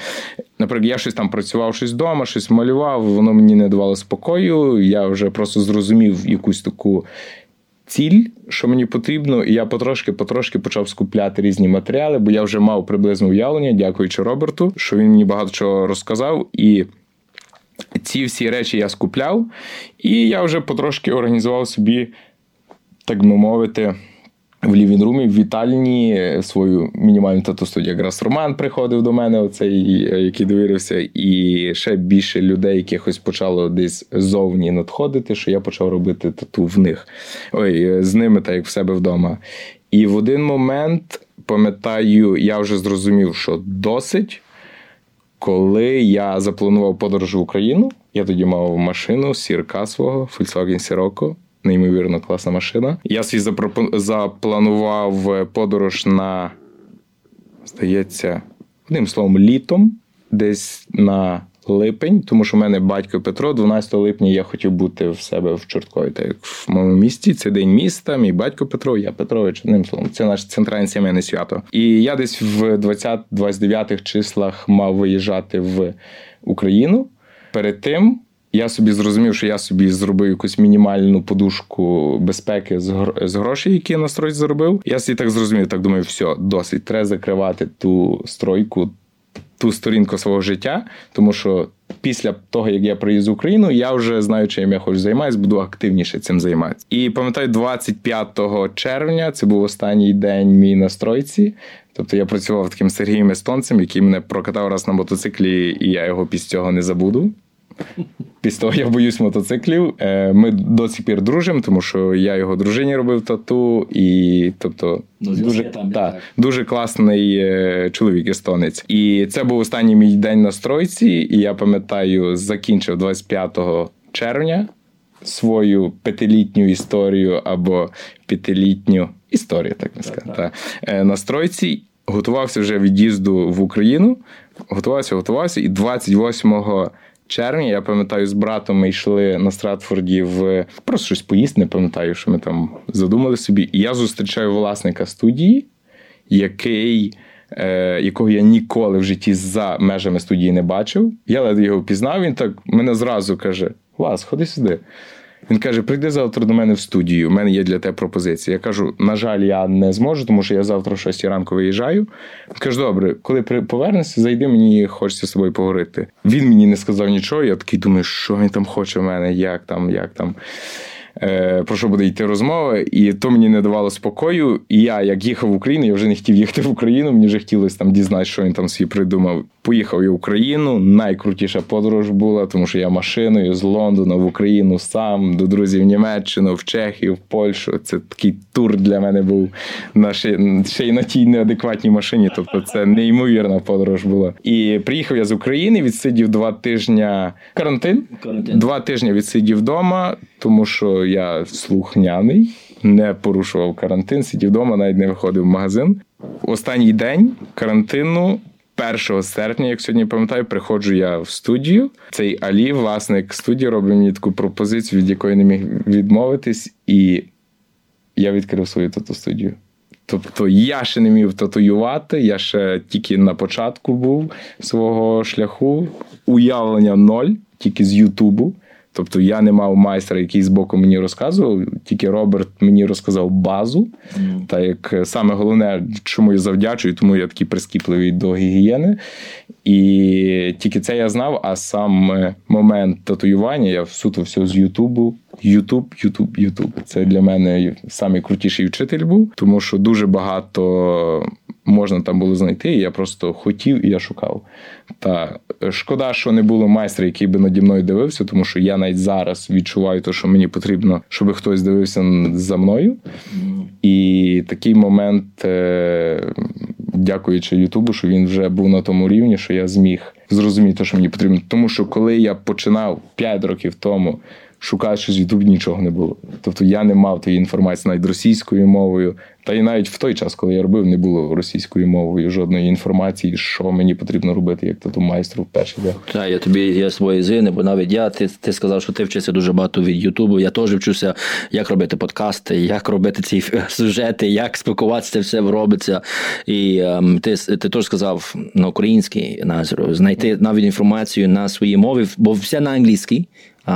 B: Наприклад, я щось там працював, щось вдома, щось малював, воно мені не давало спокою. Я вже просто зрозумів якусь таку. Ціль, що мені потрібно, і я потрошки-потрошки почав скупляти різні матеріали, бо я вже мав приблизне уявлення, дякуючи Роберту, що він мені багато чого розказав. І ці всі речі я скупляв, і я вже потрошки організував собі, так би мовити, в лівінрумі, в вітальні свою мінімальну тату-студію. Якраз Роман приходив до мене, оцей, який довірився, і ще більше людей, якихось почало десь зовні надходити, що я почав робити тату в них. Ой, з ними, так як в себе вдома. І в один момент, пам'ятаю, я вже зрозумів, що досить. Коли я запланував подорож в Україну, я тоді мав машину сірка свого Volkswagen Sirocco, неймовірно класна машина. Я свій запропон... запланував подорож на, здається, одним словом, літом, десь на липень, тому що в мене батько Петро, 12 липня я хотів бути в себе в Чорткові, так як в моєму місті. Це день міста, мій батько Петро, я Петрович, одним словом. Це наше центральне сімейне свято. І я десь в 20-29 числах мав виїжджати в Україну. Перед тим. Я собі зрозумів, що я собі зробив якусь мінімальну подушку безпеки з грошей, які я на стройці заробив. Я собі так зрозумів, так думаю, все, досить. Треба закривати ту стройку, ту сторінку свого життя, тому що після того, як я приїзд в Україну, я вже знаю, чим я хочу займатися, буду активніше цим займатися. І пам'ятаю, 25 червня це був останній день мій на стройці. Тобто я працював таким Сергієм Естонцем, який мене прокатав раз на мотоциклі, і я його після цього не забуду. Після того я боюсь мотоциклів. Е, ми до сих пір дружимо, тому що я його дружині робив тату, і тобто
A: ну,
B: дуже
A: там,
B: та, дуже класний е, чоловік естонець. І це був останній мій день на стройці, і я пам'ятаю, закінчив 25 червня свою п'ятилітню історію або п'ятилітню історію, так не сказати, е, на стройці. Готувався вже від'їзду в Україну. Готувався, готувався, і 28 червня. Я пам'ятаю, з братом ми йшли на Стратфорді в просто щось поїсти, не пам'ятаю, що ми там задумали собі. І я зустрічаю власника студії, який. Е, якого я ніколи в житті за межами студії не бачив. Я ледве його впізнав, він так мене зразу каже: Вас, ходи сюди. Він каже: прийди завтра до мене в студію. У мене є для тебе пропозиція. Я кажу: на жаль, я не зможу, тому що я завтра о 6 ранку виїжджаю. Він каже: добре, коли повернешся, зайди, мені хочеться з тобою поговорити. Він мені не сказав нічого. Я такий думаю, що він там хоче в мене, як там, як там. Е, про що буде йти розмова, і то мені не давало спокою. І я, як їхав в Україну, я вже не хотів їхати в Україну. Мені вже хотілося там дізнатися, що він там свій придумав. Поїхав я в Україну. Найкрутіша подорож була, тому що я машиною з Лондона в Україну сам до друзів в Німеччину, в Чехію, в Польщу. Це такий тур для мене був на ще, ще й на тій неадекватній машині. Тобто, це неймовірна подорож була. І приїхав я з України, відсидів два тижні карантин. карантин. Два тижні відсидів вдома, тому що я слухняний, не порушував карантин, сидів вдома, навіть не виходив в магазин. Останній день карантину. 1 серпня, як сьогодні пам'ятаю, приходжу я в студію. Цей Алі, власник студії, робить мені таку пропозицію, від якої не міг відмовитись, і я відкрив свою тату студію. Тобто я ще не міг татуювати, я ще тільки на початку був свого шляху, уявлення ноль, тільки з Ютубу. Тобто я не мав майстра, який з боку мені розказував, тільки Роберт мені розказав базу. Mm. Та як саме головне, чому я завдячую, тому я такий прискіпливий до гігієни. І тільки це я знав, а сам момент татуювання я суто все з Ютубу. Ютуб, Ютуб, Ютуб. Це для мене найкрутіший вчитель був, тому що дуже багато можна там було знайти. Я просто хотів і я шукав. Та шкода, що не було майстра, який би наді мною дивився, тому що я навіть зараз відчуваю те, що мені потрібно, щоб хтось дивився за мною. І такий момент, е, дякуючи Ютубу, що він вже був на тому рівні, що я зміг зрозуміти, що мені потрібно. Тому що коли я починав 5 років тому шукаю щось в Ютубі, нічого не було. Тобто я не мав тієї інформації навіть російською мовою. Та й навіть в той час, коли я робив, не було російською мовою жодної інформації, що мені потрібно робити, як тату майстру вперше.
A: Так, я тобі є свої зини, бо навіть я ти, ти сказав, що ти вчишся дуже багато від Ютубу. Я теж вчуся, як робити подкасти, як робити ці сюжети, як спілкуватися, все робиться. І ем, ти ти теж сказав на українській назру, знайти навіть інформацію на своїй мові, бо все на англійській.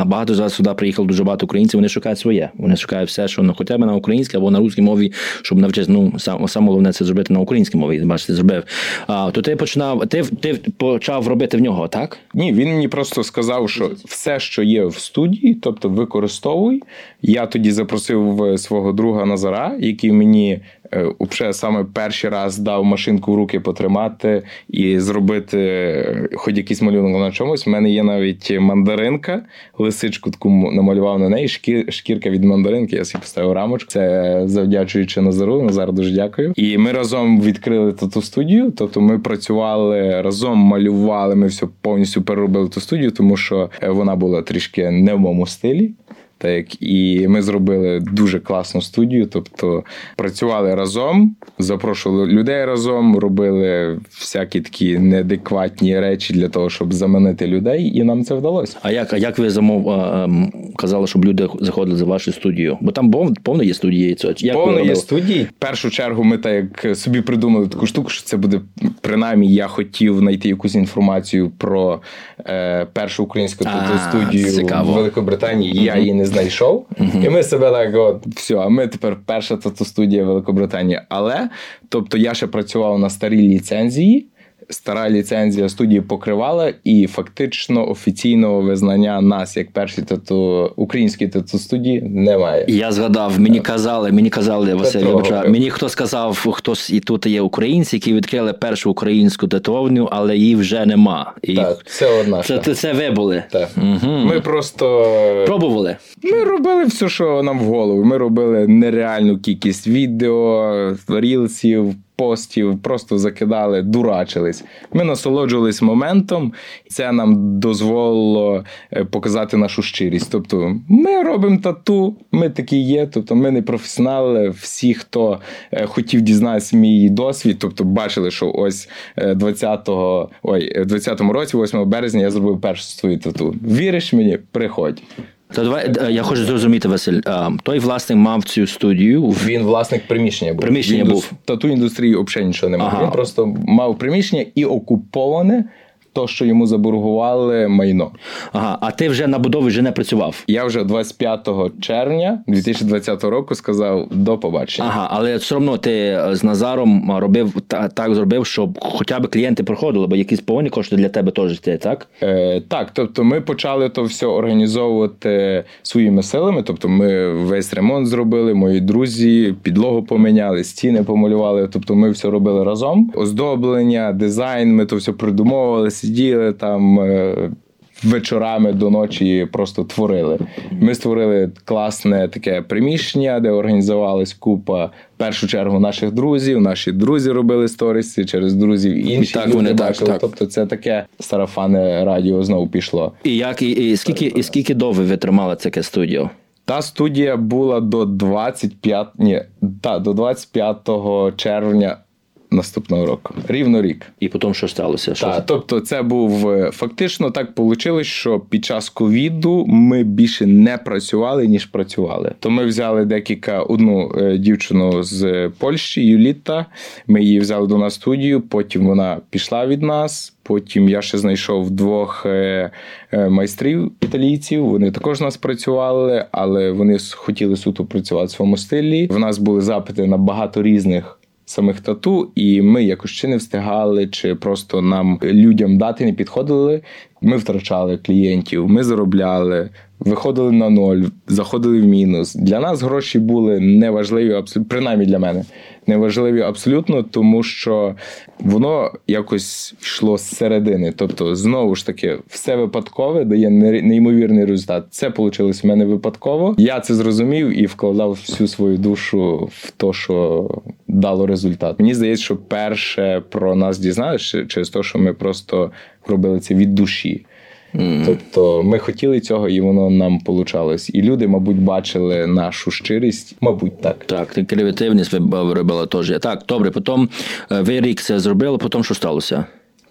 A: Багато зараз сюди приїхало дуже багато українців. Вони шукають своє. Вони шукають все, що ну, хоча б на українській або на русській мові, щоб навчитися. Ну сам, саме головне це зробити на українській мові. Бачите, зробив. А то ти починав, ти ти почав робити в нього, так?
B: Ні, він мені просто сказав, що все, що є в студії, тобто використовуй. Я тоді запросив свого друга Назара, який мені Уже саме перший раз дав машинку в руки потримати і зробити е, хоч якийсь малюнок на чомусь. У мене є навіть мандаринка, лисичку таку намалював на неї. шкірка від мандаринки. Я собі поставив рамочку. Це завдячуючи Назару. Назар дуже дякую. І ми разом відкрили ту студію. Тобто ми працювали разом, малювали. Ми все повністю переробили ту студію, тому що е, вона була трішки не в моєму стилі. Так і ми зробили дуже класну студію. Тобто працювали разом, запрошували людей разом, робили всякі такі неадекватні речі для того, щоб заманити людей, і нам це вдалося.
A: А як а як ви замов ем, казали, щоб люди заходили за вашу студію? Бо там повно є студії.
B: Як повно є студії. В першу чергу ми так як собі придумали таку штуку, що це буде принаймні. Я хотів знайти якусь інформацію про е, першу українську студію в Великобританії. Я її не знайшов, uh-huh. і ми себе так, от все, а ми тепер перша тату-студія Великобританії. Але тобто я ще працював на старій ліцензії стара ліцензія студії покривала, і фактично офіційного визнання нас як перші тату українські тату студії немає.
A: Я згадав, мені казали, мені казали Василь Бача, мені хто сказав, хтось і тут є українці, які відкрили першу українську татуовню, але її вже нема. І
B: Так, це одна.
A: Це, це, це ви були.
B: Так. Угу. Ми просто
A: пробували.
B: Ми робили все, що нам в голову. Ми робили нереальну кількість відео, рілсів постів, просто закидали, дурачились. Ми насолоджувались моментом, і це нам дозволило е, показати нашу щирість. Тобто, ми робимо тату, ми такі є. Тобто, ми не професіонали. Всі, хто е, хотів дізнатися мій досвід, тобто бачили, що ось 20-го, е, ой, в 20-му році, 8 березня, я зробив першу свою тату. Віриш мені? Приходь.
A: То давай е, я хочу зрозуміти, Василь. Той власник мав цю студію.
B: Він власник приміщення був.
A: Приміщення
B: Він
A: був.
B: Тату індустрії взагалі нічого немає. Ага. Він просто мав приміщення і окуповане то, що йому заборгували майно.
A: Ага, а ти вже на будові вже не працював?
B: Я вже 25 червня 2020 року сказав до побачення.
A: Ага, але все одно ти з Назаром робив так, зробив, щоб хоча б клієнти проходили, бо якісь повинні кошти для тебе теж ти, так?
B: Е, Так, тобто ми почали то все організовувати своїми силами. Тобто, ми весь ремонт зробили, мої друзі, підлогу поміняли, стіни помалювали. Тобто, ми все робили разом. Оздоблення, дизайн, ми то все придумовували сиділи там. Е, вечорами до ночі просто творили. Ми створили класне таке приміщення, де організувалась купа в першу чергу наших друзів. Наші друзі робили сторіси через друзів інші.
A: Так, вони бачили. Так,
B: Тобто, це таке сарафане радіо знову пішло.
A: І як і, і скільки і скільки довго ви тримали таке студіо?
B: Та студія була до 25 ні, та, до 25 червня наступного року. Рівно рік.
A: І потім що сталося? Що
B: так, Тобто, це був е, фактично так вийшло, що під час ковіду ми більше не працювали, ніж працювали. То ми взяли декілька одну е, дівчину з Польщі, Юліта. Ми її взяли до нас в студію, потім вона пішла від нас. Потім я ще знайшов двох е, майстрів італійців. Вони також у нас працювали, але вони хотіли суто працювати в своєму стилі. В нас були запити на багато різних самих тату, і ми якось чи не встигали, чи просто нам людям дати не підходили. Ми втрачали клієнтів, ми заробляли, виходили на ноль, заходили в мінус. Для нас гроші були неважливі, принаймні для мене неважливі абсолютно, тому що воно якось йшло з середини. Тобто, знову ж таки, все випадкове дає неймовірний результат. Це вийшло в мене випадково. Я це зрозумів і вкладав всю свою душу в те, що дало результат. Мені здається, що перше про нас дізналися через те, що ми просто робили це від душі. Mm. Тобто ми хотіли цього, і воно нам получалось. І люди, мабуть, бачили нашу щирість. Мабуть, так.
A: Так, креативність ви робили теж. Так, добре, потім е, ви рік це зробили, потім що сталося?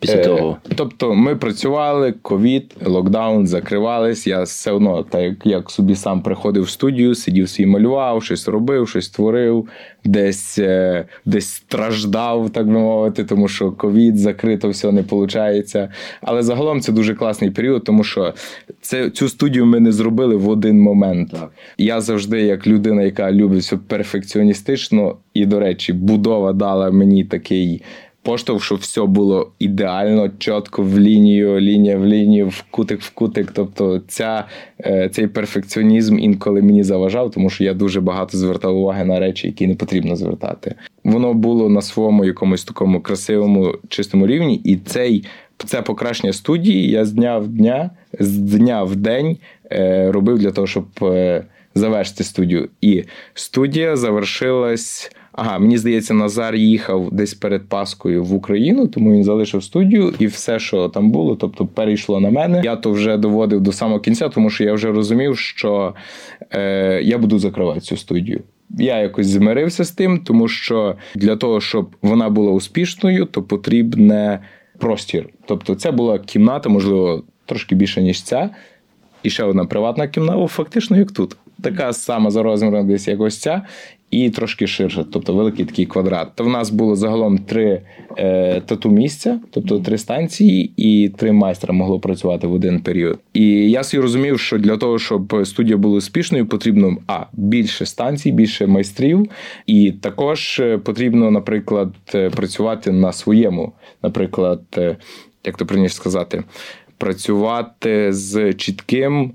A: Після е, того?
B: Тобто ми працювали, ковід, локдаун, закривались. Я все одно, так як, як собі сам приходив в студію, сидів свій малював, щось робив, щось творив, десь е, десь страждав, так би мовити, тому що ковід закрито, все не виходить. Але загалом це дуже класний період, тому що це цю студію ми не зробили в один момент. Так. Я завжди, як людина, яка любить все перфекціоністично, і, до речі, будова дала мені такий поштовх, щоб все було ідеально, чітко в лінію, лінія в лінію, в кутик в кутик. Тобто, ця, е, цей перфекціонізм інколи мені заважав, тому що я дуже багато звертав уваги на речі, які не потрібно звертати. Воно було на своєму якомусь такому красивому, чистому рівні, і цей. Це покращення студії. Я з дня в дня, з дня в день е, робив для того, щоб е, завершити студію. І студія завершилась. Ага, мені здається, Назар їхав десь перед Паскою в Україну, тому він залишив студію, і все, що там було, тобто перейшло на мене. Я то вже доводив до самого кінця, тому що я вже розумів, що е, я буду закривати цю студію. Я якось змирився з тим, тому що для того, щоб вона була успішною, то потрібне простір. Тобто, це була кімната, можливо, трошки більше ніж ця, і ще одна приватна кімната, фактично як тут. Така сама за розміром, десь як ось ця і трошки ширше, тобто великий такий квадрат. То в нас було загалом три е, тату місця, тобто три станції, і три майстра могло працювати в один період. І я собі розумів, що для того, щоб студія була успішною, потрібно а більше станцій, більше майстрів, і також е, потрібно, наприклад, е, працювати на своєму, наприклад, е, як то прийняш сказати, працювати з чітким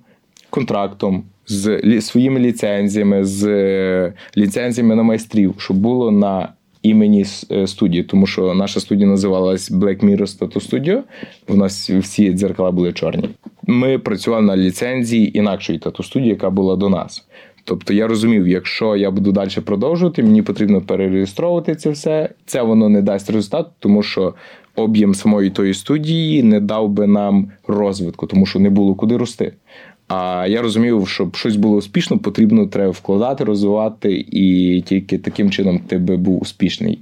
B: контрактом з своїми ліцензіями, з е, ліцензіями на майстрів, щоб було на імені е, студії, тому що наша студія називалась Black Mirror Tattoo Studio, У нас всі дзеркала були чорні. Ми працювали на ліцензії інакшої тату студії, яка була до нас. Тобто я розумів, якщо я буду далі продовжувати, мені потрібно перереєстровувати це все. Це воно не дасть результат, тому що об'єм самої тої студії не дав би нам розвитку, тому що не було куди рости. А я розумів, щоб щось було успішно, потрібно треба вкладати, розвивати, і тільки таким чином ти би був успішний.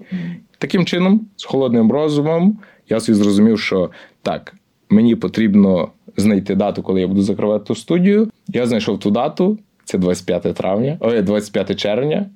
B: Таким чином, з холодним розумом, я собі зрозумів, що так, мені потрібно знайти дату, коли я буду закривати ту студію. Я знайшов ту дату, це 25 травня, ой, 25 червня.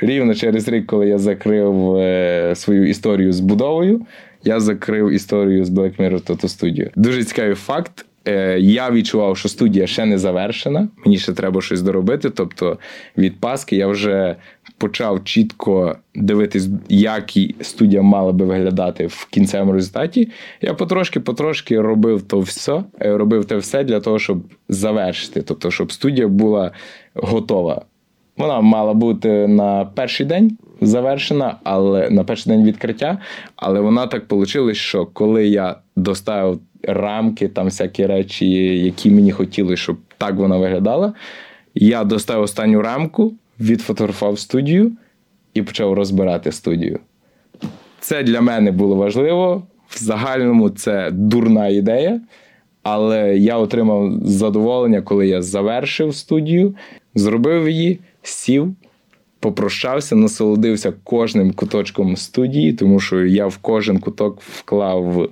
B: Рівно через рік, коли я закрив е, свою історію з будовою, я закрив історію з Black Mirror Tattoo Studio. Дуже цікавий факт. Е, я відчував, що студія ще не завершена, мені ще треба щось доробити. Тобто від Паски я вже почав чітко дивитись, як студія мала би виглядати в кінцевому результаті. Я потрошки-потрошки робив то все, е, робив те все для того, щоб завершити. Тобто, щоб студія була готова. Вона мала бути на перший день завершена, але на перший день відкриття. Але вона так вийшло, що коли я доставив рамки, там всякі речі, які мені хотіли, щоб так вона виглядала. Я достав останню рамку, відфотографував студію і почав розбирати студію. Це для мене було важливо. В загальному це дурна ідея, але я отримав задоволення, коли я завершив студію, зробив її, сів, попрощався, насолодився кожним куточком студії, тому що я в кожен куток вклав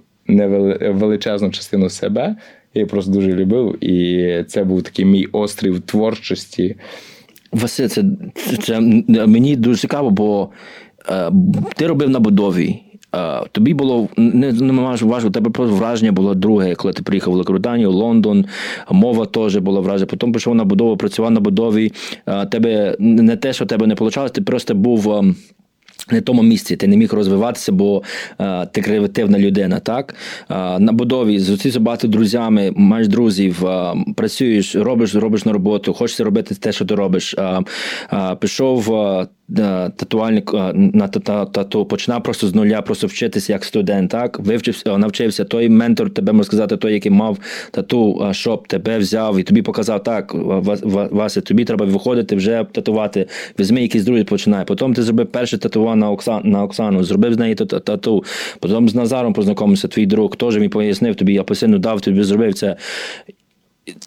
B: величезну частину себе. Я просто дуже любив, і це був такий мій острів творчості.
A: Василь, це, це, це мені дуже цікаво, бо е, ти робив на будові. Е, тобі було не не важко, у тебе просто враження було друге, коли ти приїхав в Великобританію, Лондон, мова теж була враження. Потім пішов на будову, працював на будові. Е, тебе не те, що тебе не вийшло, ти просто був. Ем, не тому місці ти не міг розвиватися, бо а, ти креативна людина. Так а, на будові зустрівся багато друзями, маєш друзів, а, працюєш, робиш, робиш на роботу, хочеш робити те, що ти робиш. Пішов татуальник на тату починав просто з нуля, просто вчитися як студент. Так вивчився, навчився той ментор, тебе можна сказати, той, який мав тату, щоб тебе взяв і тобі показав так. Вася, тобі треба виходити вже татувати. Візьми якийсь другий починай. Потім ти зробив перше татуа на Оксан на Оксану, зробив з неї тату. Потім з Назаром познайомився, твій друг теж мені пояснив тобі, я посильно дав, тобі зробив це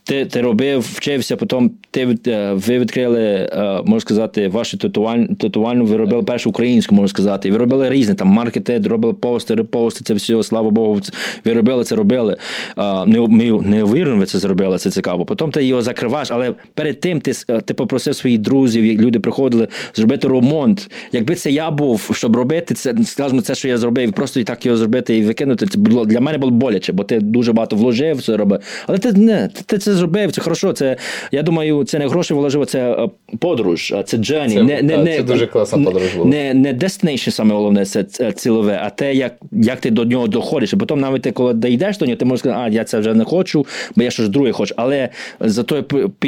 A: ти ти робив, вчився, потім ти е, ви відкрили, е, можна сказати, вашу татуальну, татуальну, ви робили першу українську, можна сказати. Ви робили різні там маркети, робили пости, репости, це все, слава Богу, ви робили це, робили. Не не увірно, ви це зробили, це цікаво. Потім ти його закриваєш, але перед тим ти е, ти попросив своїх друзів, люди приходили, зробити ремонт. Якби це я був, щоб робити це, скажімо, це, що я зробив, просто і так його зробити і викинути. Це було для мене було боляче, бо ти дуже багато вложив, це робив. Але ти не ти це зробив, це хорошо. Це я думаю, це не гроші вложив, це е, подорож, це джані.
B: Це, не, не, не, це дуже класна подорож була.
A: Не не destination саме головне, це цілове, а те, як як ти до нього доходиш. І потім навіть ти, коли дійдеш до нього, ти можеш сказати, а я це вже не хочу, бо я щось друге хочу. Але за той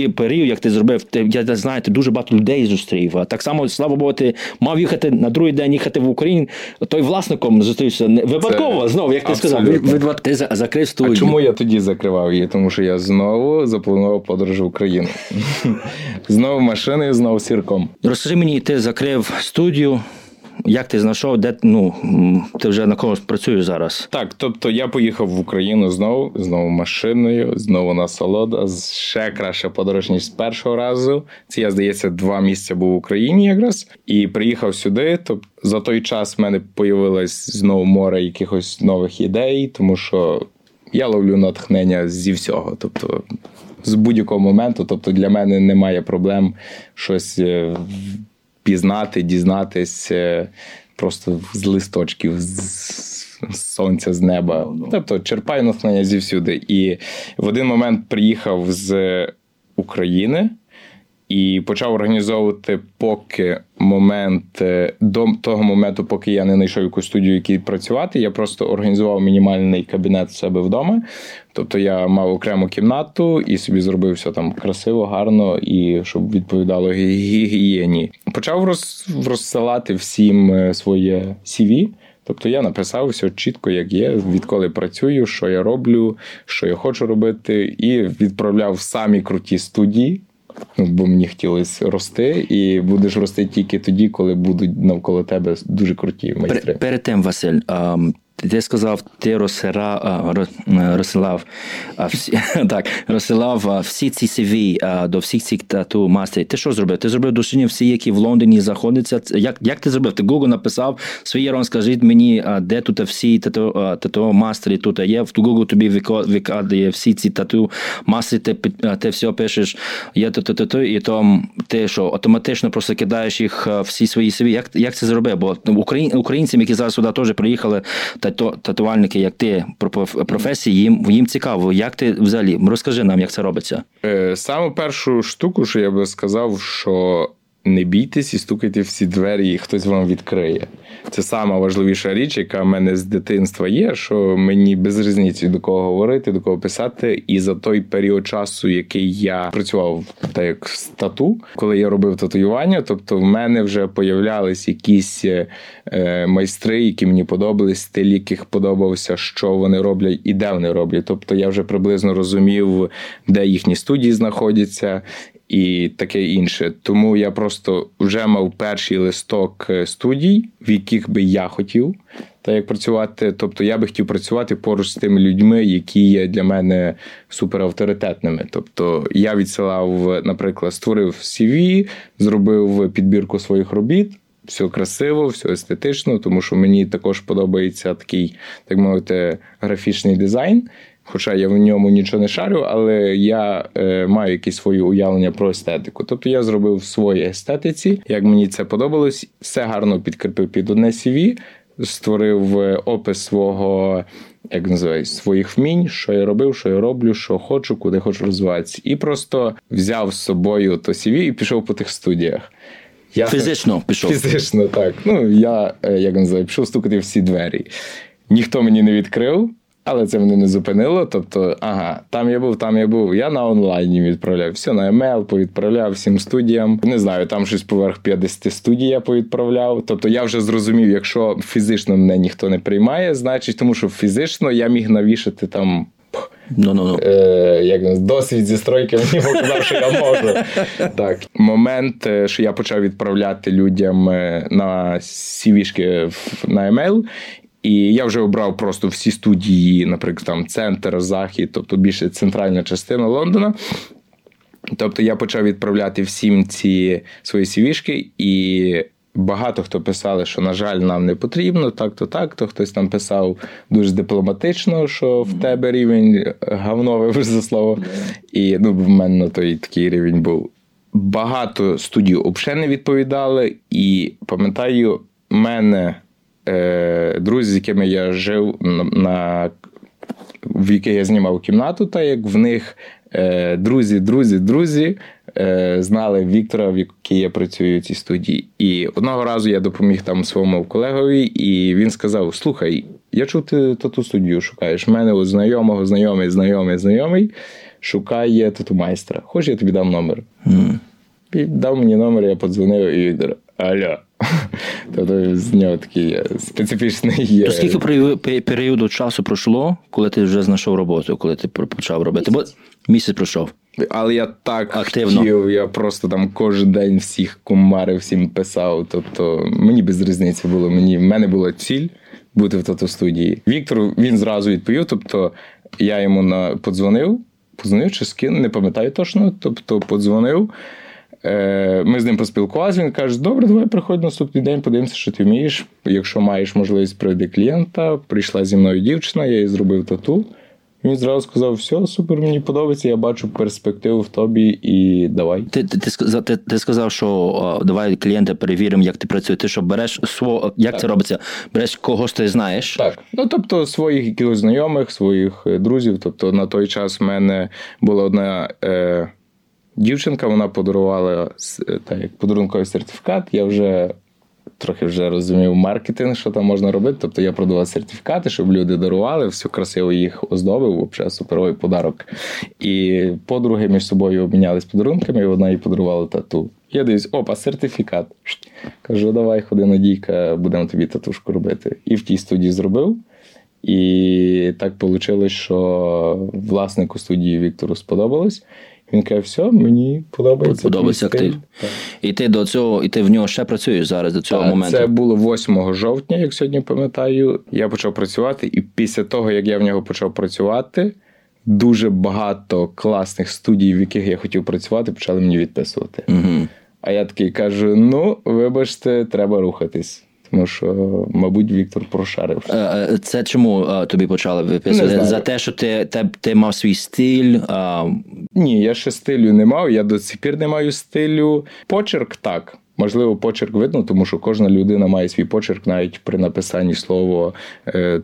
A: період, як ти зробив, ти, я знаю, ти дуже багато людей зустрів. Так само, слава Богу, ти мав їхати на другий день їхати в Україну, той власником зустрівся випадково знову, як ти абсолютно. сказав, ти закрив студію.
B: А чому я тоді закривав її? Тому що я знову запланував подорож в Україну. Знову машиною, знову сірком.
A: Розкажи мені, ти закрив студію. Як ти знайшов, де ну ти вже на когось працюєш зараз?
B: Так, тобто я поїхав в Україну знову, знову машиною, знову насолода. Ще краще подорож, ніж з першого разу. Це я здається два місяці був в Україні якраз і приїхав сюди. Тобто за той час в мене появилось знову море якихось нових ідей, тому що я ловлю натхнення зі всього. Тобто з будь-якого моменту. Тобто для мене немає проблем щось е, пізнати, дізнатись е, просто з листочків. з Сонця з неба, тобто черпаю натхнення зівсюди. І в один момент приїхав з України і почав організовувати поки момент е, до того моменту, поки я не знайшов якусь студію, якій працювати. Я просто організував мінімальний кабінет в себе вдома. Тобто я мав окрему кімнату і собі зробив все там красиво, гарно і щоб відповідало гігієні. Почав роз, розсилати всім е, своє CV. Тобто я написав все чітко, як є, відколи працюю, що я роблю, що я хочу робити, і відправляв самі круті студії. Бо мені хотілося рости, і будеш рости тільки тоді, коли будуть навколо тебе дуже круті майстри.
A: Перед тим, Василь, ти сказав, ти розсила, розсилав всі, так, розсилав всі ці CV до всіх цих тату мастерів. Ти що зробив? Ти зробив дослідження всі, які в Лондоні знаходяться. Як як ти зробив? Ти Google написав свій Рон, скажіть мені, де тут всі тату, мастері тут є. В Google тобі викладає всі ці тату мастері, ти, ти все пишеш, є то, то, то, то, і то ти що, автоматично просто кидаєш їх всі свої CV. Як як це зробив? Бо українцям, які зараз сюди теж приїхали, татуальники, як ти професії, їм їм цікаво. Як ти взагалі розкажи нам, як це робиться?
B: Е, саме першу штуку, що я би сказав, що не бійтесь і стукайте всі двері, і хтось вам відкриє. Це сама важливіша річ, яка в мене з дитинства є, що мені без різниці до кого говорити, до кого писати. І за той період часу, який я працював так як в стату, коли я робив татуювання, тобто в мене вже появлялись якісь е, майстри, які мені подобались, стиль, яких подобався, що вони роблять і де вони роблять. Тобто я вже приблизно розумів, де їхні студії знаходяться і таке інше. Тому я просто вже мав перший листок е, студій, в яких би я хотів та як працювати. Тобто я би хотів працювати поруч з тими людьми, які є для мене суперавторитетними. Тобто я відсилав, наприклад, створив CV, зробив підбірку своїх робіт. Все красиво, все естетично, тому що мені також подобається такий, так мовити, графічний дизайн. Хоча я в ньому нічого не шарю, але я е, маю якісь свої уявлення про естетику. Тобто я зробив в своїй естетиці, як мені це подобалось, все гарно підкріпив під одне CV, створив е, опис свого. Як називається, своїх вмінь, що я робив, що я роблю, що хочу, куди хочу розвиватися. І просто взяв з собою то CV і пішов по тих студіях.
A: Я Фізично пішов.
B: Фізично, так. Ну, я, е, як називаю, пішов стукати всі двері. Ніхто мені не відкрив. Але це мене не зупинило. Тобто, ага, там я був, там я був. Я на онлайні відправляв. Все на емейл повідправляв всім студіям. Не знаю, там щось поверх 50 студій я повідправляв. Тобто я вже зрозумів, якщо фізично мене ніхто не приймає, значить, тому що фізично я міг навішати там.
A: Ну, ну, ну.
B: Е, як досвід зі стройки мені показав, що я можу. Так, момент, е, що я почав відправляти людям е, на сівішки на емейл, і я вже обрав просто всі студії, наприклад, там центр, захід, тобто більше центральна частина Лондона. Тобто я почав відправляти всім ці свої сівішки, і багато хто писали, що, на жаль, нам не потрібно, так-то, так-то. Хтось там писав дуже дипломатично, що в тебе рівень говно, вибач за слово. І ну, в мене на той такий рівень був. Багато студій взагалі не відповідали, і пам'ятаю, мене друзі, з якими я жив на в яких я знімав кімнату, та як в них е, друзі, друзі, друзі е, знали Віктора, в якій я працюю в цій студії. І одного разу я допоміг там своєму колегові, і він сказав: Слухай, я чув, ти тату студію шукаєш. У мене у знайомого, знайомий, знайомий, знайомий шукає тату майстра. Хоч я тобі дам номер. Mm. Дав мені номер, я подзвонив і Віктор. Алло. Тобто з нього такий специфічний.
A: То скільки періоду часу пройшло, коли ти вже знайшов роботу, коли ти почав робити? Бо місяць пройшов.
B: Але я так Активно. хотів, я просто там кожен день всіх кумарив, всім писав. Тобто мені без різниці було. Мені в мене була ціль бути в тато студії. Віктор він зразу відповів. Тобто я йому на подзвонив, подзвонив чи скинув, не пам'ятаю точно. Тобто, подзвонив. Е, ми з ним поспілкувалися, він каже: Добре, давай приходь наступний день, подивимося, що ти вмієш. Якщо маєш можливість прийти клієнта, прийшла зі мною дівчина, я їй зробив тату. Він зразу сказав: все, супер, мені подобається, я бачу перспективу в тобі і давай.
A: Ти ти, ти, ти сказав, що давай клієнта перевіримо, як ти працюєш. Ти що береш свого, як так. це робиться? Береш когось ти знаєш?
B: Так. Ну тобто своїх якихось знайомих, своїх е, друзів. Тобто на той час в мене була одна. Е, Дівчинка вона подарувала так, як подарунковий сертифікат. Я вже трохи вже розумів маркетинг, що там можна робити. Тобто я продавав сертифікати, щоб люди дарували, все красиво їх оздобив, взагалі суперовий подарок. І подруги між собою обмінялись подарунками, і одна їй подарувала тату. Я дивлюсь, опа, сертифікат. Кажу, давай, ходи Надійка, будемо тобі татушку робити. І в тій студії зробив. І так вийшло, що власнику студії Віктору сподобалось. Він каже, все, мені подобається.
A: Подобається актив. І ти до цього, і ти в нього ще працюєш зараз до цього так, моменту.
B: Це було 8 жовтня, як сьогодні пам'ятаю. Я почав працювати, і після того, як я в нього почав працювати, дуже багато класних студій, в яких я хотів працювати, почали мені відписувати. Угу. А я такий кажу: ну, вибачте, треба рухатись. Тому що, мабуть, Віктор прошарив. Е,
A: е, це чому е, тобі почали виписувати? За те, що ти ти, ти мав свій стиль? А...
B: Ні, я ще стилю не мав. Я до сих пір не маю стилю. Почерк так. Можливо, почерк видно, тому що кожна людина має свій почерк навіть при написанні слова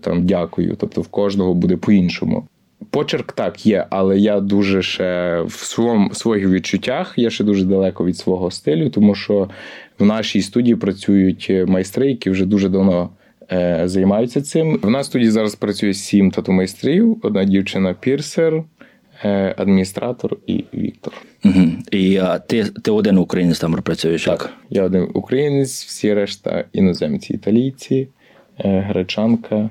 B: там дякую. Тобто в кожного буде по-іншому. Почерк так є, але я дуже ще в своєму своїх відчуттях я ще дуже далеко від свого стилю, тому що в нашій студії працюють майстри, які вже дуже давно е, займаються цим. В нас студії зараз працює сім тату-майстрів, одна дівчина пірсер, е, адміністратор і Віктор.
A: Угу. І а, ти ти один українець там працюєш?
B: Так, як? я один українець, всі решта іноземці, італійці, е, гречанка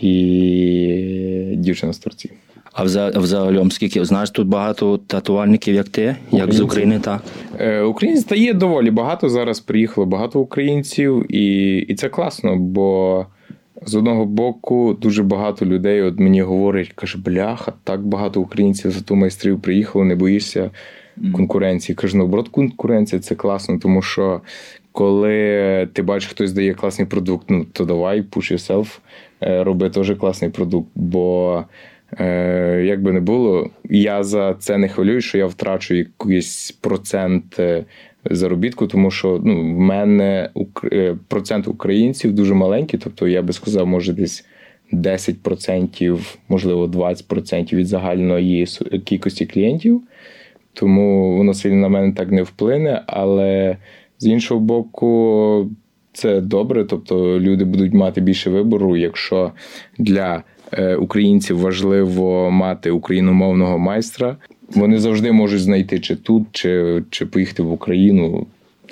B: і дівчина з Турції.
A: А взагалом, скільки знаєш тут багато татуальників, як ти, як з України, так?
B: Е, Українців та є доволі багато. Зараз приїхало багато українців, і і це класно, бо з одного боку дуже багато людей от мені говорять, каже, бляха, так багато українців за ту майстрів приїхало, не боїшся конкуренції. Кажу, наоборот, конкуренція це класно, тому що коли ти бачиш, хтось дає класний продукт, ну то давай, push yourself, е, роби теж класний продукт. бо Е, як би не було, я за це не хвилюю, що я втрачу якийсь процент е, заробітку, тому що ну, в мене процент українців дуже маленький, тобто я би сказав, може десь 10%, можливо, 20% від загальної кількості клієнтів. Тому воно сильно на мене так не вплине. Але з іншого боку, це добре, тобто люди будуть мати більше вибору, якщо для е, українців важливо мати україномовного майстра. Вони завжди можуть знайти чи тут, чи, чи поїхати в Україну.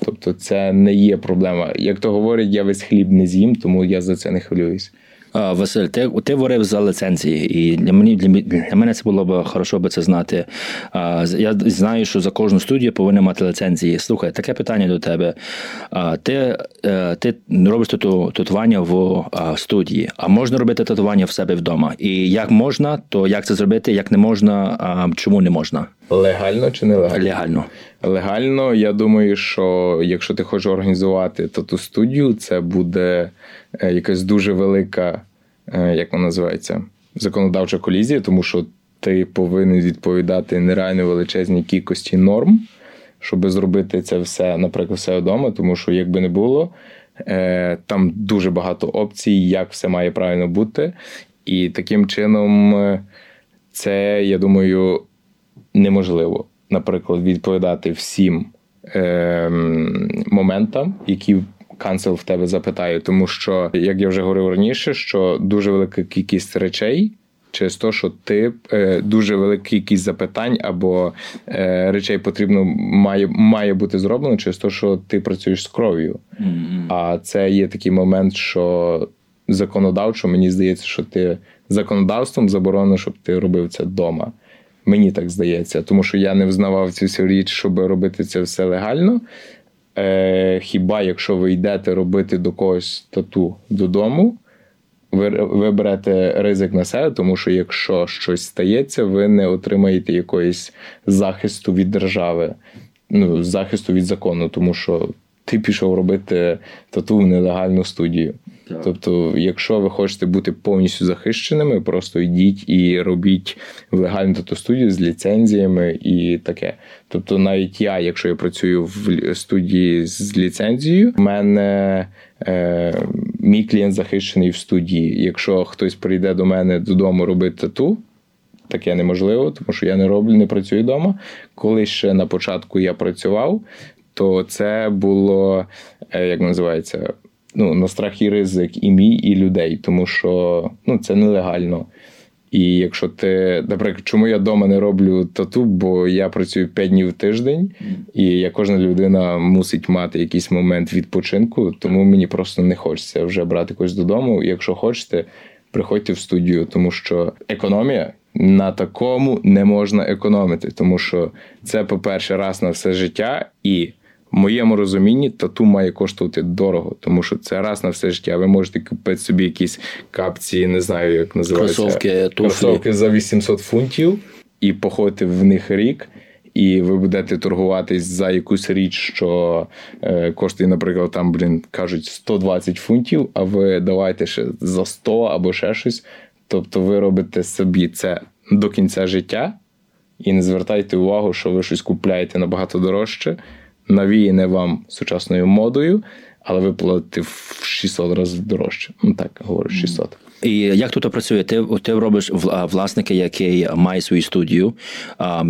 B: Тобто, це не є проблема. Як то говорять, я весь хліб не з'їм, тому я за це не хвилююсь.
A: Василь, ти ти говорив за ліцензії, і для мені для мене це було б хорошо би це знати. Я знаю, що за кожну студію повинна мати ліцензії. Слухай, таке питання до тебе. Ти е, ти робиш татування в студії, а можна робити татування в себе вдома? І як можна, то як це зробити, як не можна, чому не можна?
B: Легально чи нелегально?
A: Легально.
B: Легально, я думаю, що якщо ти хочеш організувати тату студію, це буде е, якась дуже велика, як вона називається, законодавча колізія, тому що ти повинен відповідати нереально величезній кількості норм, щоб зробити це все, наприклад, все вдома, тому що якби не було, е, там дуже багато опцій, як все має правильно бути. І таким чином, це, я думаю, неможливо, наприклад, відповідати всім е, моментам, які канцел в тебе запитає, тому що, як я вже говорив раніше, що дуже велика кількість речей. Через те, що ти е, дуже велика кількість запитань або е, речей потрібно має має бути зроблено через те, що ти працюєш з кров'ю. Mm-hmm. А це є такий момент, що законодавчо мені здається, що ти законодавством заборонено, щоб ти робив це вдома. Мені так здається, тому що я не взнавав цю всю річ, щоб робити це все легально. Е, Хіба якщо ви йдете робити до когось тату додому, ви, ви берете ризик на себе, тому що якщо щось стається, ви не отримаєте якоїсь захисту від держави, ну, захисту від закону, тому що ти пішов робити тату в нелегальну студію. Так. Тобто, якщо ви хочете бути повністю захищеними, просто йдіть і робіть в легальну тату-студію з ліцензіями і таке. Тобто, навіть я, якщо я працюю в студії з ліцензією, в мене е, мій клієнт захищений в студії. Якщо хтось прийде до мене додому робити тату. Таке неможливо, тому що я не роблю, не працюю вдома. Коли ще на початку я працював, то це було е, як називається ну, на страх і ризик і мій, і людей, тому що ну, це нелегально. І якщо ти, наприклад, чому я вдома не роблю тату, бо я працюю 5 днів в тиждень, і я кожна людина мусить мати якийсь момент відпочинку, тому мені просто не хочеться вже брати когось додому. Якщо хочете, приходьте в студію, тому що економія на такому не можна економити, тому що це, по-перше, раз на все життя і. В моєму розумінні тату має коштувати дорого, тому що це раз на все життя. Ви можете купити собі якісь капці, не знаю, як називаються.
A: Кросовки,
B: Кросовки за 800 фунтів і походити в них рік. І ви будете торгуватись за якусь річ, що е, коштує, наприклад, там, блін, кажуть, 120 фунтів, а ви давайте ще за 100 або ще щось. Тобто ви робите собі це до кінця життя і не звертайте увагу, що ви щось купляєте набагато дорожче навіяне вам сучасною модою, але ви платите в 600 разів дорожче. Ну так говорю, 600.
A: І як тут працює? Ти ти робиш власника, який має свою студію.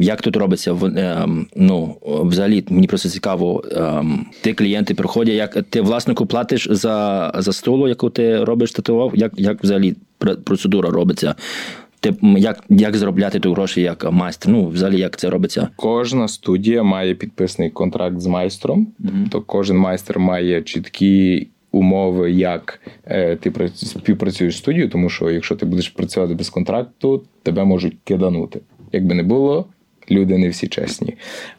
A: Як тут робиться? Ем, ну, взагалі, мені просто цікаво, ем, ти клієнти приходять, як ти власнику платиш за за столу, яку ти робиш татував? Як як взагалі процедура робиться? Ти як як заробляти ту гроші як майстер? Ну, взагалі, як це робиться?
B: Кожна студія має підписаний контракт з майстром, mm-hmm. то кожен майстер має чіткі умови, як е, ти співпрацюєш з студією, тому що якщо ти будеш працювати без контракту, тебе можуть киданути. Якби не було, люди не всі чесні.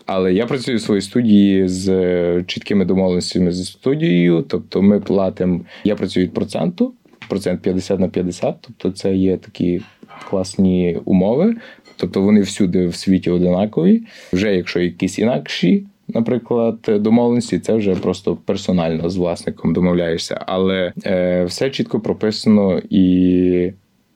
B: Але я працюю в своїй студії з е, чіткими домовленостями з студією, тобто ми платимо, я працюю від проценту, процент 50 на 50, тобто це є такі класні умови, тобто вони всюди в світі одинакові. Вже якщо якісь інакші, наприклад, домовленості, це вже просто персонально з власником домовляєшся, але е, все чітко прописано і.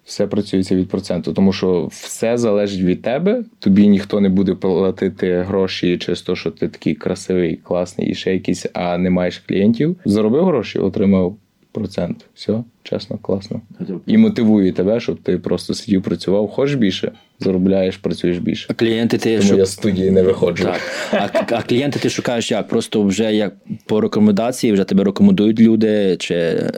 B: Все працюється від проценту, тому що все залежить від тебе. Тобі ніхто не буде платити гроші через те, що ти такий красивий, класний і ще якийсь, а не маєш клієнтів. Заробив гроші, отримав процент. Все, чесно, класно. І мотивує тебе, щоб ти просто сидів, працював. Хочеш більше, заробляєш, працюєш більше.
A: А клієнти ти
B: Тому
A: що-
B: я з студії не виходжу.
A: Так. А, а клієнти ти шукаєш як? Просто вже як по рекомендації, вже тебе рекомендують люди, чи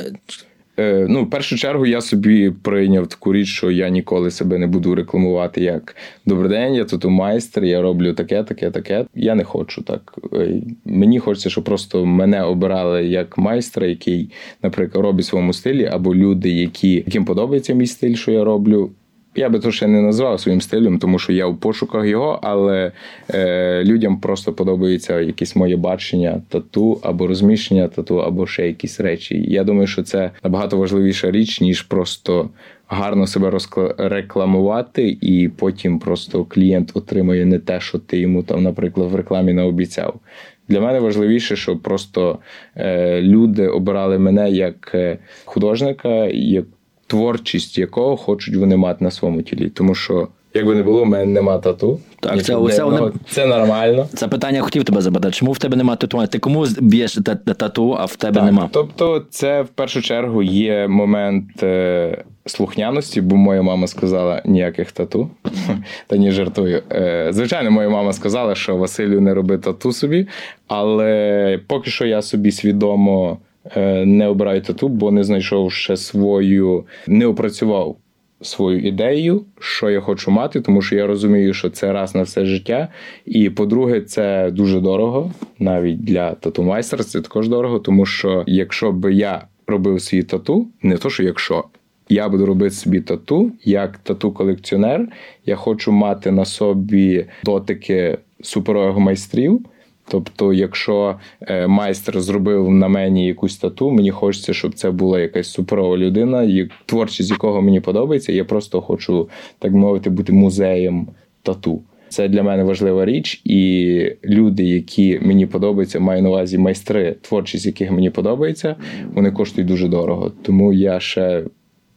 B: Е, ну, в першу чергу я собі прийняв таку річ, що я ніколи себе не буду рекламувати як добрий день, я тут майстер, я роблю таке, таке, таке. Я не хочу так. Е, Мені хочеться, щоб просто мене обирали як майстра, який, наприклад, робить в своєму стилі, або люди, які, яким подобається мій стиль, що я роблю. Я би то ще не назвав своїм стилем, тому що я в пошуках його, але е, людям просто подобається якесь моє бачення тату або розміщення тату, або ще якісь речі. Я думаю, що це набагато важливіша річ, ніж просто гарно себе рекламувати, і потім просто клієнт отримує не те, що ти йому там, наприклад, в рекламі наобіцяв. Для мене важливіше, щоб просто е, люди обирали мене як е, художника, як творчість якого хочуть вони мати на своєму тілі. Тому що, як би не було, в мене нема тату.
A: Так, це- це вони-
B: це нормально.
A: це питання я хотів тебе запитати. Чому в тебе немає татуювання? Ти кому б'єш та- та- тату, а в тебе
B: Так,
A: нема?
B: Тобто, це в першу чергу є момент е, слухняності, бо моя мама сказала ніяких тату. Та ні, жартую. Е, звичайно, моя мама сказала, що Василю не роби тату собі, але поки що я собі свідомо не обираю тату, бо не знайшов ще свою, не опрацював свою ідею, що я хочу мати, тому що я розумію, що це раз на все життя. І по-друге, це дуже дорого, навіть для тату-майстра це також дорого, тому що якщо би я робив свій тату, не то, що якщо. Я буду робити собі тату як тату-колекціонер. Я хочу мати на собі дотики суперових майстрів. Тобто, якщо е, майстер зробив на мені якусь тату, мені хочеться, щоб це була якась суперова людина, і творчість якого мені подобається. Я просто хочу, так мовити, бути музеєм тату. Це для мене важлива річ, і люди, які мені подобаються, маю на увазі майстри, творчість яких мені подобається, вони коштують дуже дорого. Тому я ще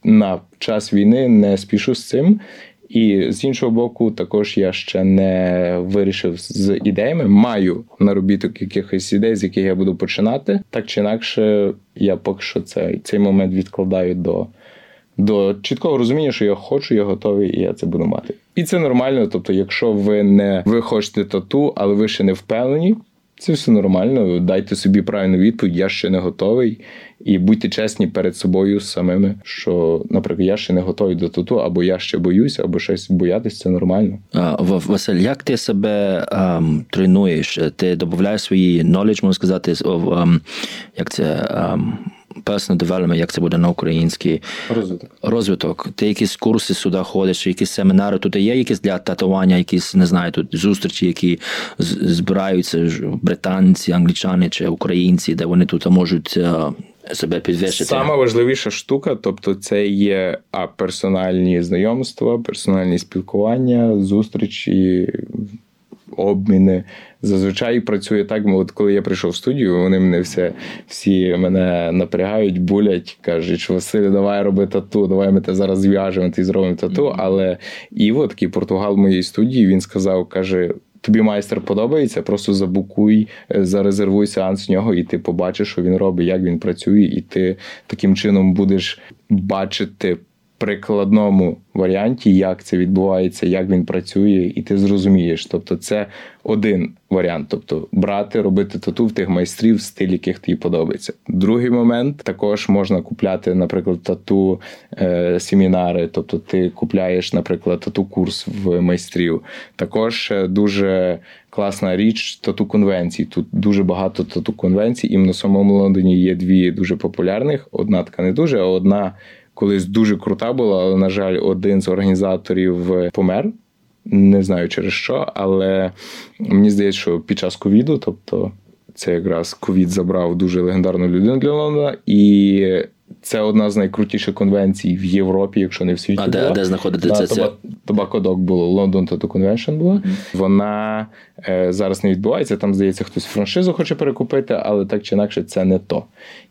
B: на час війни не спішу з цим. І з іншого боку, також я ще не вирішив з ідеями. Маю наробіток якихось ідей, з яких я буду починати. Так чи інакше, я поки що цей, цей момент відкладаю до, до чіткого розуміння, що я хочу, я готовий, і я це буду мати. І це нормально. Тобто, якщо ви не ви хочете тату, але ви ще не впевнені, це все нормально. Дайте собі правильну відповідь, я ще не готовий. І будьте чесні перед собою самими, що, наприклад, я ще не готовий до тату, або я ще боюсь, або щось боятись, це нормально.
A: А, Василь, як ти себе ем, тренуєш? Ти додаєш свої knowledge, можна сказати, з- ем, як це ем, personal development, як це буде на українській?
B: Розвиток.
A: Розвиток. Ти якісь курси сюди ходиш, якісь семінари. Тут є якісь для татування, якісь не знаю, тут зустрічі, які збираються британці, англічани чи українці, де вони тут можуть е, себе підвищити.
B: Сама важливіша штука, тобто, це є а персональні знайомства, персональні спілкування, зустрічі, обміни. Зазвичай працює так, от коли я прийшов в студію, вони мене все, всі мене напрягають, булять, кажуть, що Василь, давай роби тату, давай ми те зараз зв'яжемо і зробимо тату. Але Іво, такий португал моєї студії, він сказав, каже. Тобі майстер подобається, просто забукуй, е, зарезервуй сеанс в нього, і ти побачиш, що він робить, як він працює, і ти таким чином будеш бачити прикладному варіанті, як це відбувається, як він працює, і ти зрозумієш. Тобто, це один варіант. Тобто, брати, робити тату в тих майстрів, стиль, яких тобі подобається. Другий момент також можна купляти, наприклад, тату е. Тобто, ти купляєш, наприклад, тату курс в майстрів. Також е, дуже класна річ тату конвенцій. Тут дуже багато тату конвенцій. Іменно в самому Лондоні є дві дуже популярних. Одна така не дуже, а одна колись дуже крута була, але, на жаль, один з організаторів е, помер. Не знаю через що, але мені здається, що під час ковіду, тобто це якраз ковід забрав дуже легендарну людину для Лондона, і це одна з найкрутіших конвенцій в Європі, якщо не в світі.
A: А де,
B: була.
A: де знаходиться
B: На
A: це?
B: Тоба- було, London Tattoo Convention була. Вона е, зараз не відбувається. Там, здається, хтось франшизу хоче перекупити, але так чи інакше це не то.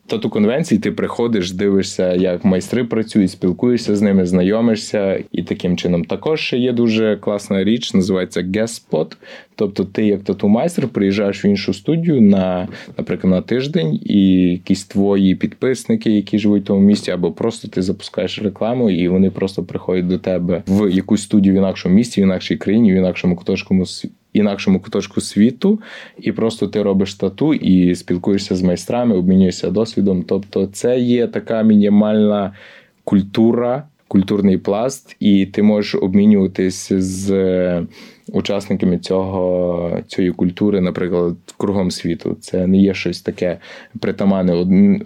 B: Тату конвенції ти приходиш, дивишся, як майстри працюють, спілкуєшся з ними, знайомишся і таким чином. Також є дуже класна річ, називається guest spot. Тобто, ти, як тату майстер, приїжджаєш в іншу студію на, наприклад, на тиждень, і якісь твої підписники, які живуть в тому місті, або просто ти запускаєш рекламу, і вони просто приходять до тебе в якусь студію в інакшому місті, в інакшій країні, в інакшому куточкому інакшому куточку світу, і просто ти робиш тату і спілкуєшся з майстрами, обмінюєшся досвідом. Тобто, це є така мінімальна культура, культурний пласт, і ти можеш обмінюватись з учасниками цього цієї культури, наприклад, кругом світу. Це не є щось таке притаманне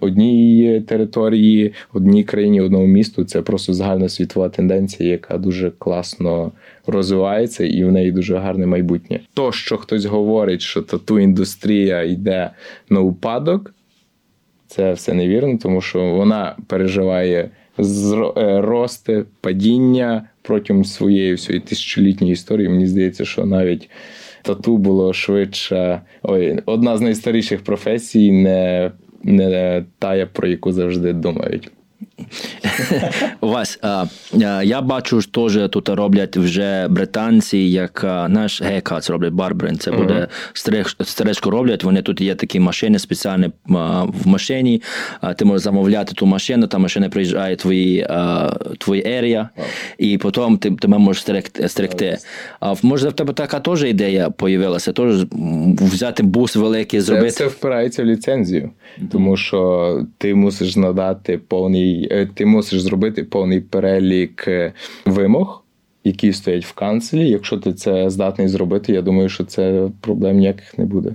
B: одній території, одній країні, одному місту. Це просто загальна світова тенденція, яка дуже класно розвивається, і в неї дуже гарне майбутнє. То, що хтось говорить, що тату індустрія йде на упадок. Це все невірно, тому що вона переживає е, рости, падіння, протягом своєї всієї тисячолітньої історії. Мені здається, що навіть тату було швидше. Ой, одна з найстаріших професій, не, не та, про яку завжди думають.
A: Вась, я бачу, що теж тут роблять вже британці, як наш гейкац роблять барбрин. Це буде стрижку роблять. Вони тут є такі машини спеціальні в машині. Ти можеш замовляти ту машину, та машина приїжджає твої твої ерія, і потім ти тебе можеш стригти. А може в тебе така теж ідея появилася? Теж взяти бус великий, зробити.
B: Це впирається в ліцензію, тому що ти мусиш надати повний. Ти мусиш зробити повний перелік е, вимог, які стоять в канцелі. Якщо ти це здатний зробити, я думаю, що це проблем ніяких не буде.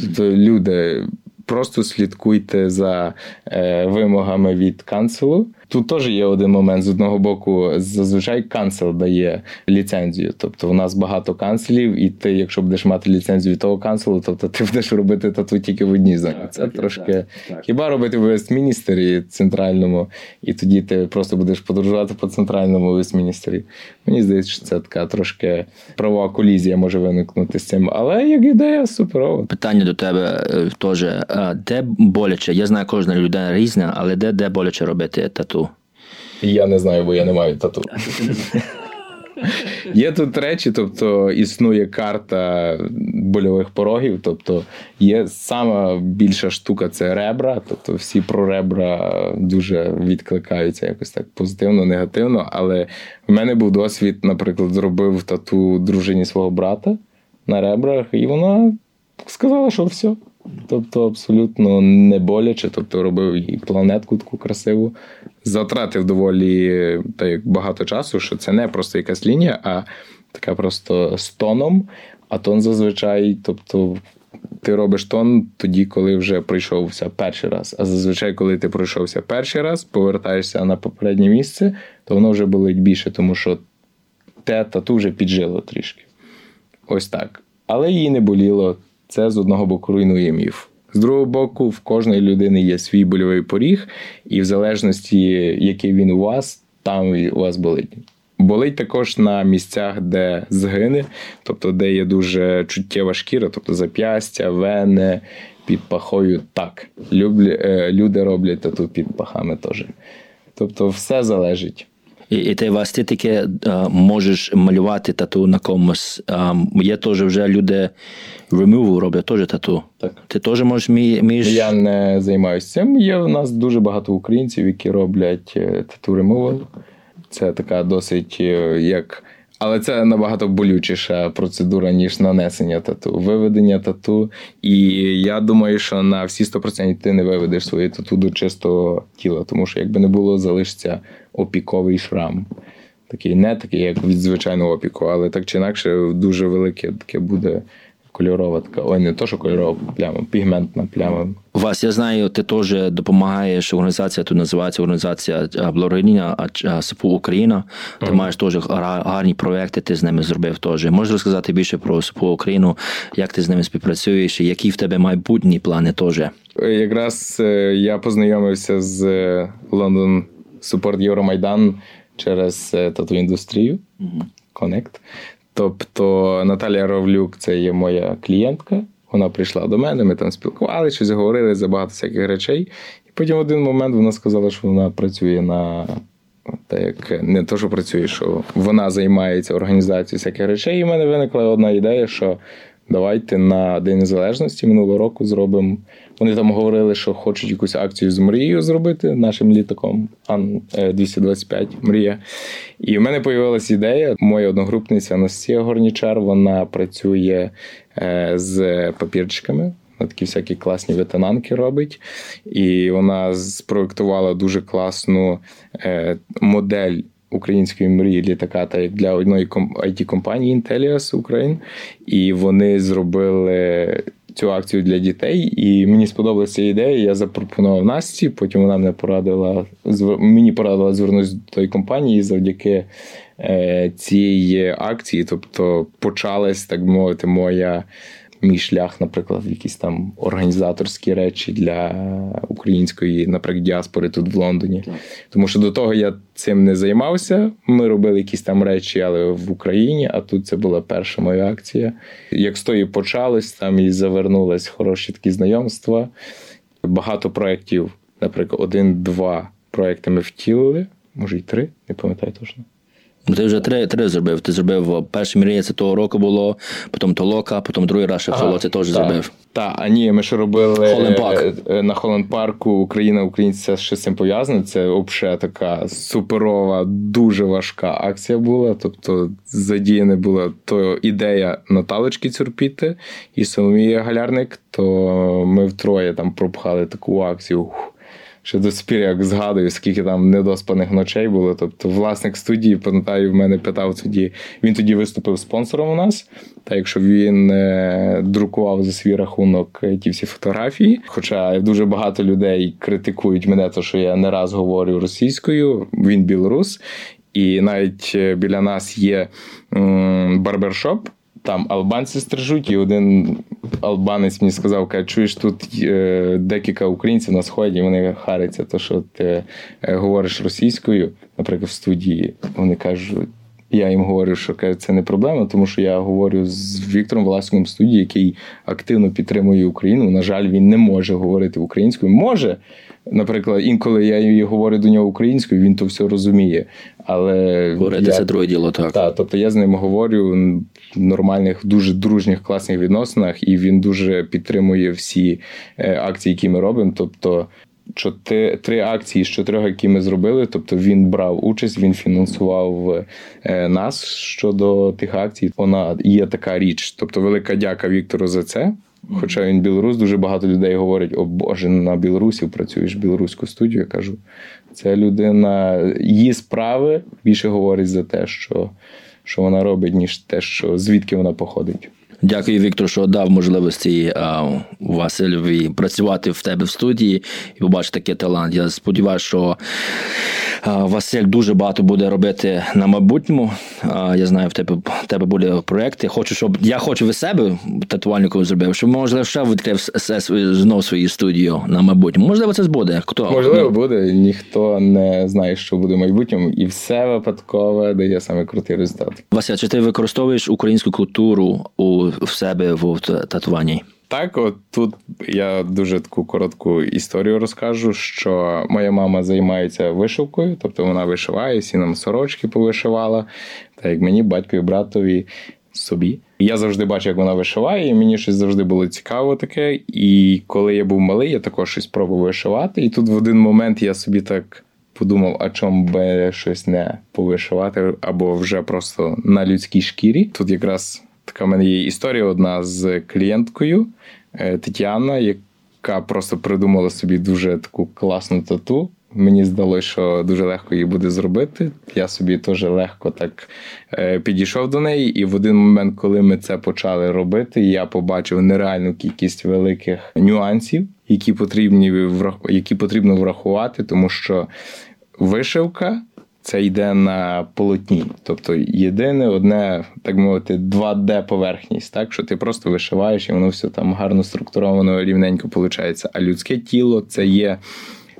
B: Тобто люди просто слідкуйте за е, вимогами від канцелу. Тут теж є один момент з одного боку, зазвичай канцел дає ліцензію. Тобто у нас багато канцелів, і ти, якщо будеш мати ліцензію від того канцелу, тобто ти будеш робити тату тільки в одній зоні. Це так, трошки так, так. хіба робити в Вестміністері центральному, і тоді ти просто будеш подорожувати по центральному Вестміністері. Мені здається, що це така трошки права колізія може виникнути з цим. Але як ідея, суперова.
A: Питання до тебе е, теж. Де боляче? Я знаю, кожна людина різна, але де де боляче робити тату?
B: Я не знаю, бо я не маю тату. Є тут речі, тобто існує карта больових порогів. Тобто є сама більша штука це ребра. Тобто всі про ребра дуже відкликаються якось так позитивно, негативно. Але в мене був досвід, наприклад, зробив тату дружині свого брата на ребрах, і вона сказала, що все. Тобто абсолютно не боляче, тобто робив і планетку таку красиву. Затратив доволі так, багато часу, що це не просто якась лінія, а така просто з тоном. А тон зазвичай, тобто. Ти робиш тон тоді, коли вже пройшовся перший раз. А зазвичай, коли ти пройшовся перший раз, повертаєшся на попереднє місце, то воно вже болить більше, тому що те тату вже піджило трішки. Ось так. Але їй не боліло. Це з одного боку руйнує міф. З другого боку, в кожної людини є свій больовий поріг, і в залежності, який він у вас, там у вас болить. Болить також на місцях, де згини, тобто де є дуже чуттєва шкіра, тобто зап'ястя, вени, під пахою. Так, е, люди роблять тату під пахами теж. Тобто, все залежить.
A: І і ти вас ти таке можеш малювати тату на комусь. А, Є теж вже люди ремову роблять теж тату. Так. Ти теж можеш між.
B: Я не займаюся цим. Є в нас дуже багато українців, які роблять е, тату ремову. Це така досить е, як. Але це набагато болючіша процедура, ніж нанесення тату, виведення тату. І я думаю, що на всі 100% ти не виведеш своє тату до чистого тіла, тому що якби не було, залишиться опіковий шрам. Такий не такий, як від звичайного опіку, але так чи інакше дуже велике таке буде кольорова така. Ой, не то, що кольорова пляма, пігментна пляма.
A: Вас я знаю, ти теж допомагаєш. Організація тут називається організація Благородіння СПУ Україна. Ти mm-hmm. маєш теж гарні проекти. Ти з ними зробив теж. Можеш розказати більше про СПУ Україну, як ти з ними співпрацюєш, і які в тебе майбутні плани теж?
B: Якраз е, я познайомився з Лондон Support Євромайдан через е, тату індустрію. Mm-hmm Connect. Тобто Наталія Ровлюк це є моя клієнтка. Вона прийшла до мене, ми там спілкувалися, щось говорили за багато всяких речей. І потім в один момент вона сказала, що вона працює на так як не то, що працює, що вона займається організацією всяких речей. І в мене виникла одна ідея, що давайте на День Незалежності минулого року зробимо. Вони там говорили, що хочуть якусь акцію з мрією зробити нашим літаком Ан 225 Мрія. І в мене з'явилася ідея. Моя одногрупниця Анастасія Горнічар, вона працює е, з папірчиками. Вона такі всякі класні ветенанки робить. І вона спроектувала дуже класну е, модель. Української мрії літака, та для одної it компанії Intellias Ukraine. І вони зробили цю акцію для дітей. І мені сподобалася ідея. Я запропонував Насті. Потім вона мене порадила мені порадила звернутися до тої компанії завдяки е, цієї акції. Тобто почалась, так мовити, моя мій шлях, наприклад, в якісь там організаторські речі для української, наприклад, діаспори тут в Лондоні. Тому що до того я цим не займався. Ми робили якісь там речі, але в Україні. А тут це була перша моя акція. Як з тої почалось, там і завернулись хороші такі знайомства. Багато проєктів, наприклад, один-два проекти ми втілили, може й три, не пам'ятаю точно.
A: Ну, ти вже три три зробив. Ти зробив перший мрія, це того року було, потім толока, потім другий раз ще ага, це теж та, зробив.
B: Так, а ні, ми ще робили Холленпарк. Е, на Холленд Парку Україна, українці це ще з цим пов'язано. Це взагалі така суперова, дуже важка акція була. Тобто задіяна була то ідея Наталочки Цюрпіти і Соломія Галярник, то ми втроє там пропхали таку акцію ще до спір, як згадую, скільки там недоспаних ночей було. Тобто, власник студії, пам'ятаю, в мене питав тоді. Він тоді виступив спонсором у нас. Та якщо він е, друкував за свій рахунок е, ті всі фотографії. Хоча дуже багато людей критикують мене, то що я не раз говорю російською, він білорус. І навіть е, біля нас є барбершоп, там албанці стрижуть, і один албанець мені сказав, каже, чуєш, тут е, декілька українців на сході, вони харяться, то що ти е, говориш російською, наприклад, в студії. Вони кажуть. Я їм говорю, що це не проблема, тому що я говорю з Віктором Власником студії, який активно підтримує Україну. На жаль, він не може говорити українською. Може, наприклад, інколи я говорю до нього українською, він то все розуміє. Але
A: Говорити я, це друге діло, так.
B: Так, тобто я з ним говорю в нормальних, дуже дружніх, класних відносинах, і він дуже підтримує всі е, акції, які ми робимо. Тобто, чотири три акції з чотирьох, які ми зробили. Тобто він брав участь, він фінансував е, нас щодо тих акцій. Вона є така річ. Тобто, велика дяка Віктору за це. Хоча він білорус, дуже багато людей говорять: о Боже, на Білорусі працюєш білоруську студію. Я кажу, це людина її справи більше говорить за те, що, що вона робить, ніж те, що звідки вона походить.
A: Дякую, Віктор, що дав можливості Васильові працювати в тебе в студії і побачити такий талант. Я сподіваюся, що Василь дуже багато буде робити на майбутньому. Я знаю, в тебе в тебе буде проекти. Хочу, щоб я хочу від себе татуальником зробив, щоб можливо ще відкрив знову свою студію на майбутньому. Можливо, це буде. Хто
B: можливо ну. буде? Ніхто не знає, що буде в майбутньому, і все випадкове дає саме крутий результат.
A: Вася, чи ти використовуєш українську культуру у в себе в татуванні?
B: Так, от тут я дуже таку коротку історію розкажу, що моя мама займається вишивкою, тобто вона вишиває, всі нам сорочки повишивала, так як мені, батько і братові собі. Я завжди бачу, як вона вишиває, і мені щось завжди було цікаво таке. І коли я був малий, я також щось пробував вишивати. І тут в один момент я собі так подумав, а чому би щось не повишивати, або вже просто на людській шкірі. Тут якраз така в мене є історія одна з клієнткою е, Тетяна, яка просто придумала собі дуже таку класну тату. Мені здалося, що дуже легко її буде зробити. Я собі теж легко так е, підійшов до неї, і в один момент, коли ми це почали робити, я побачив нереальну кількість великих нюансів, які потрібні які потрібно врахувати, тому що вишивка це йде на полотні. Тобто єдине, одне, так мовити, 2D-поверхність, так що ти просто вишиваєш і воно все там гарно структуровано, рівненько виходить. А людське тіло це є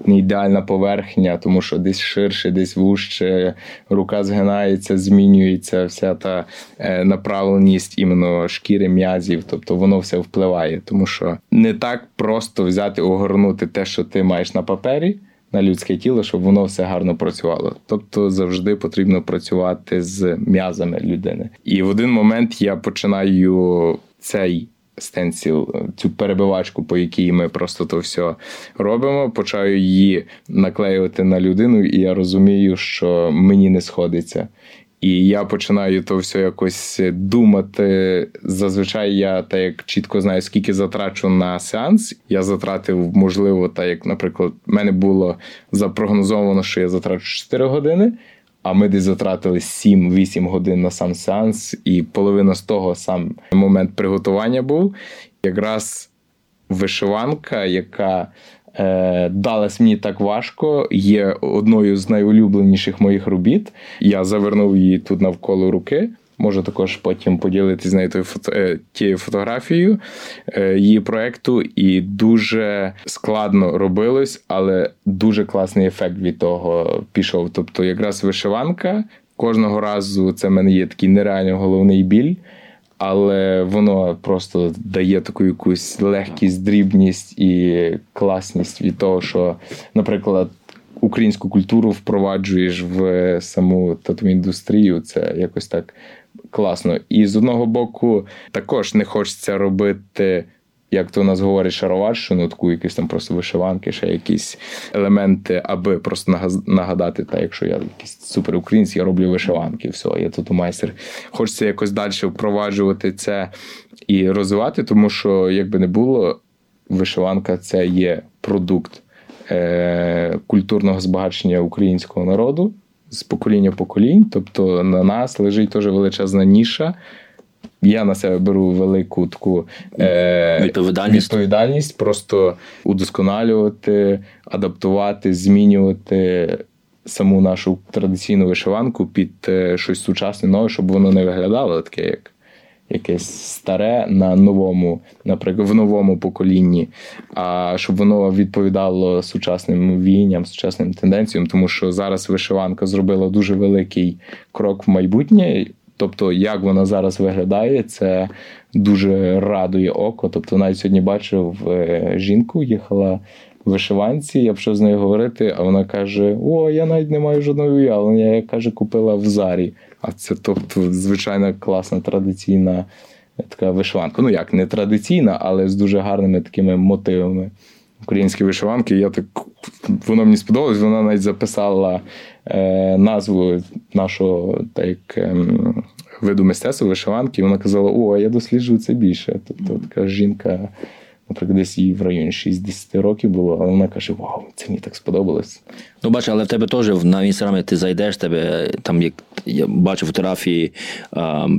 B: не ідеальна поверхня, тому що десь ширше, десь вужче, рука згинається, змінюється вся та е, направленість іменно шкіри м'язів, тобто воно все впливає, тому що не так просто взяти, огорнути те, що ти маєш на папері на людське тіло, щоб воно все гарно працювало. Тобто завжди потрібно працювати з м'язами людини. І в один момент я починаю цей. Стенсіл, цю перебивачку, по якій ми просто то все робимо, почаю її наклеювати на людину, і я розумію, що мені не сходиться. І я починаю то все якось думати. Зазвичай я так як чітко знаю, скільки затрачу на сеанс. Я затратив, можливо, так як, наприклад, в мене було запрогнозовано, що я затрачу 4 години, а ми десь затратили 7-8 годин на сам сеанс, і половина з того сам момент приготування був. Якраз вишиванка, яка далась мені так важко, є одною з найулюбленіших моїх робіт. Я завернув її тут навколо руки. Можу також потім поділитися з нею е, тією фотографією е, її проекту, і дуже складно робилось, але дуже класний ефект від того пішов. Тобто, якраз вишиванка кожного разу це в мене є такий нереальний головний біль але воно просто дає таку якусь легкість, дрібність і класність від того, що, наприклад, українську культуру впроваджуєш в саму тату індустрію. Це якось так класно. І з одного боку, також не хочеться робити як то у нас говорить шароварщину, таку якісь там просто вишиванки, ще якісь елементи, аби просто нагадати, та якщо я якийсь суперукраїнський, я роблю вишиванки, все, я тут майстер. Хочеться якось далі впроваджувати це і розвивати, тому що, як би не було, вишиванка це є продукт е- культурного збагачення українського народу з покоління поколінь. Тобто на нас лежить теж величезна ніша. Я на себе беру велику таку
A: е, відповідальність.
B: відповідальність, просто удосконалювати, адаптувати, змінювати саму нашу традиційну вишиванку під е, щось сучасне нове, щоб воно не виглядало таке, як якесь старе на новому, наприклад, в новому поколінні, а щоб воно відповідало сучасним війням, сучасним тенденціям, тому що зараз вишиванка зробила дуже великий крок в майбутнє. Тобто, як вона зараз виглядає, це дуже радує око. Тобто, навіть сьогодні бачив е, жінку, їхала в вишиванці, я почав з нею говорити, а вона каже: О, я навіть не маю жодного уявлення. Я каже, купила в зарі. А це тобто звичайно класна традиційна така вишиванка. Ну як не традиційна, але з дуже гарними такими мотивами. Українські вишиванки. Я так воно мені сподобалось. Вона навіть записала е, назву нашого так, е, виду мистецтва вишиванки. І вона казала: О, я досліджую це більше. Тобто така жінка наприклад, десь їй в районі 60 років було, але вона каже: Вау, це мені так сподобалось.
A: Ну, бачиш, але в тебе теж на інстаграмі ти зайдеш, тебе там як я бачу фотографії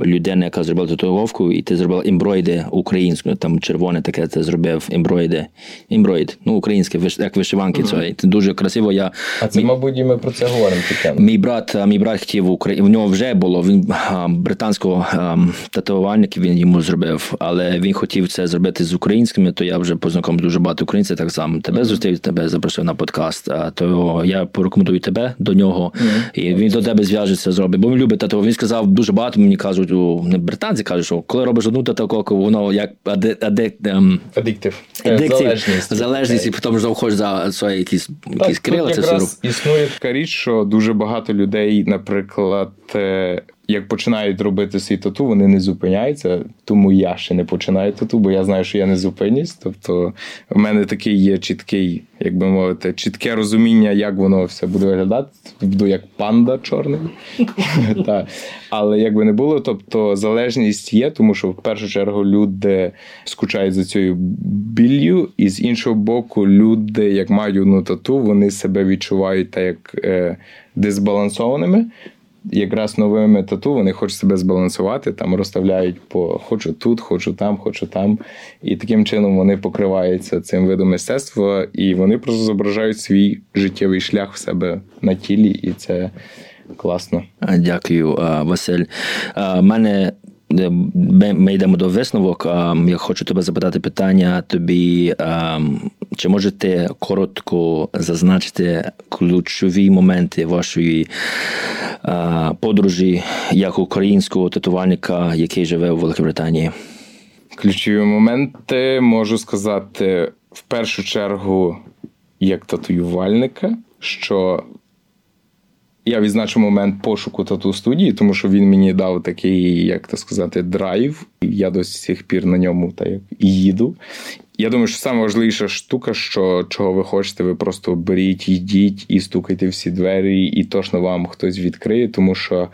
A: людини, яка зробила татуїровку, і ти зробила імбройди українською, там червоне таке, ти зробив імбройди. Імбройд, ну українське, як вишиванки. Mm-hmm. Це дуже красиво. Я
B: а це, мій, мабуть, і ми про це говоримо. Тільки.
A: Мій брат, мій брат хотів Украї... в нього вже було. Він британського татуювальника він йому зробив, але він хотів це зробити з українськими то я вже познайомив дуже багато українців, так само тебе зустрів, тебе запросив на подкаст. То я порекомендую тебе до нього, mm-hmm. і він до тебе зв'яжеться, зробить. Бо він любить тату. Він сказав дуже багато. Мені кажуть, не британці кажуть, що коли робиш одну татуковку, воно як аде,
B: ем, адиктив.
A: залежність, залежність, і потім заходиш за свої якісь якісь крила.
B: Це все існує така річ, що дуже багато людей, наприклад. Як починають робити свій тату, вони не зупиняються. Тому я ще не починаю тату, бо я знаю, що я не зупинюсь. Тобто, в мене такий є чіткий, як би мовити, чітке розуміння, як воно все буде виглядати. Буду як панда чорний. Але як би не було, тобто залежність є, тому що в першу чергу люди скучають за цією біллю, і з іншого боку, люди, як мають одну тату, вони себе відчувають так як е, дисбалансованими якраз новими тату вони хочуть себе збалансувати, там розставляють по хочу тут, хочу там, хочу там. І таким чином вони покриваються цим видом мистецтва, і вони просто зображають свій життєвий шлях в себе на тілі, і це класно.
A: Дякую, Василь. У мене ми йдемо до висновок. Я хочу тебе запитати питання тобі. Чи можете коротко зазначити ключові моменти вашої подорожі як українського татувальника, який живе у Великобританії?
B: Ключові моменти можу сказати в першу чергу як татуювальника, що я відзначу момент пошуку тату студії, тому що він мені дав такий, як то сказати, драйв. Я до сих пір на ньому так, їду. Я думаю, що найважливіша штука, що чого ви хочете, ви просто беріть, йдіть і стукайте всі двері, і точно вам хтось відкриє. Тому що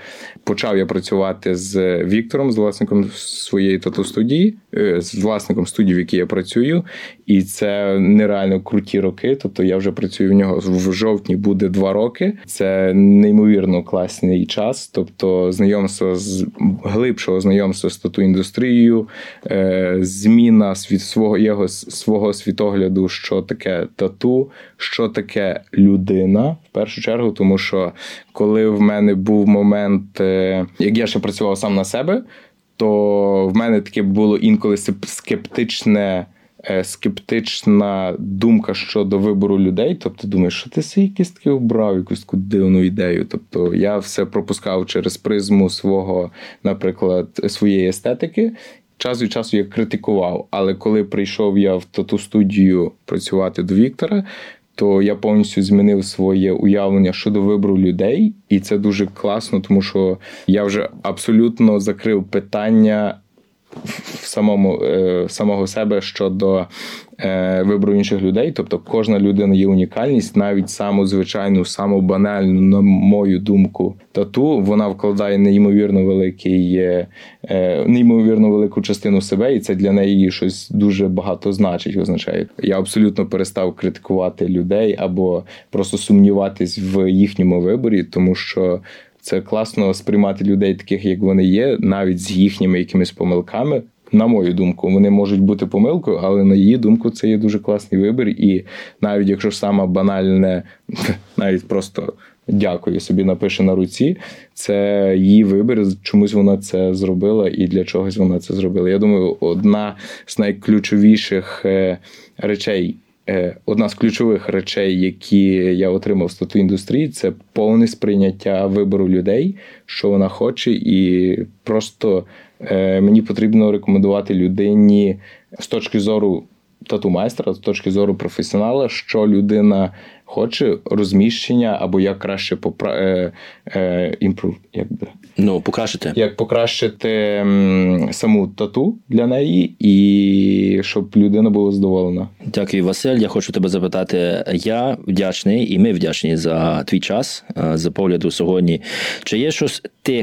B: почав я працювати з Віктором, з власником своєї тату-студії, е, з власником студії, в якій я працюю, і це нереально круті роки. Тобто я вже працюю в нього в жовтні, буде два роки. Це неймовірно класний час. Тобто, знайомство з глибшого знайомства з тату індустрією, е, зміна світ свого його свого світогляду, що таке тату, що таке людина в першу чергу, тому що коли в мене був момент, е, як я ще працював сам на себе, то в мене таке було інколи скептичне. Е, скептична думка щодо вибору людей, тобто думаєш, що ти свої кістки обрав, якусь таку дивну ідею. Тобто я все пропускав через призму свого, наприклад, своєї естетики, час від часу я критикував. Але коли прийшов я в тату студію працювати до Віктора, то я повністю змінив своє уявлення щодо вибору людей, і це дуже класно, тому що я вже абсолютно закрив питання самому е, самого себе щодо е, вибору інших людей. Тобто кожна людина є унікальність, навіть саму звичайну, саму банальну, на мою думку, тату вона вкладає неймовірно великий, е, неймовірно велику частину себе, і це для неї щось дуже багато значить. Означає, я абсолютно перестав критикувати людей або просто сумніватись в їхньому виборі, тому що. Це класно сприймати людей, таких як вони є, навіть з їхніми якимись помилками. На мою думку, вони можуть бути помилкою, але на її думку, це є дуже класний вибір. І навіть якщо саме банальне, навіть просто дякую собі напише на руці, це її вибір. Чомусь вона це зробила і для чогось вона це зробила. Я думаю, одна з найключовіших е, речей. Е, одна з ключових речей, які я отримав з тату індустрії, це повне сприйняття вибору людей, що вона хоче, і просто е, мені потрібно рекомендувати людині з точки зору тату майстра, з точки зору професіонала, що людина хоче розміщення або як краще попра... е, е, імпрув, якби.
A: Ну, покращити.
B: Як покращити саму тату для неї, і щоб людина була задоволена.
A: Дякую, Василь. Я хочу тебе запитати. Я вдячний, і ми вдячні за твій час, е, за погляду сьогодні. Чи є щось ти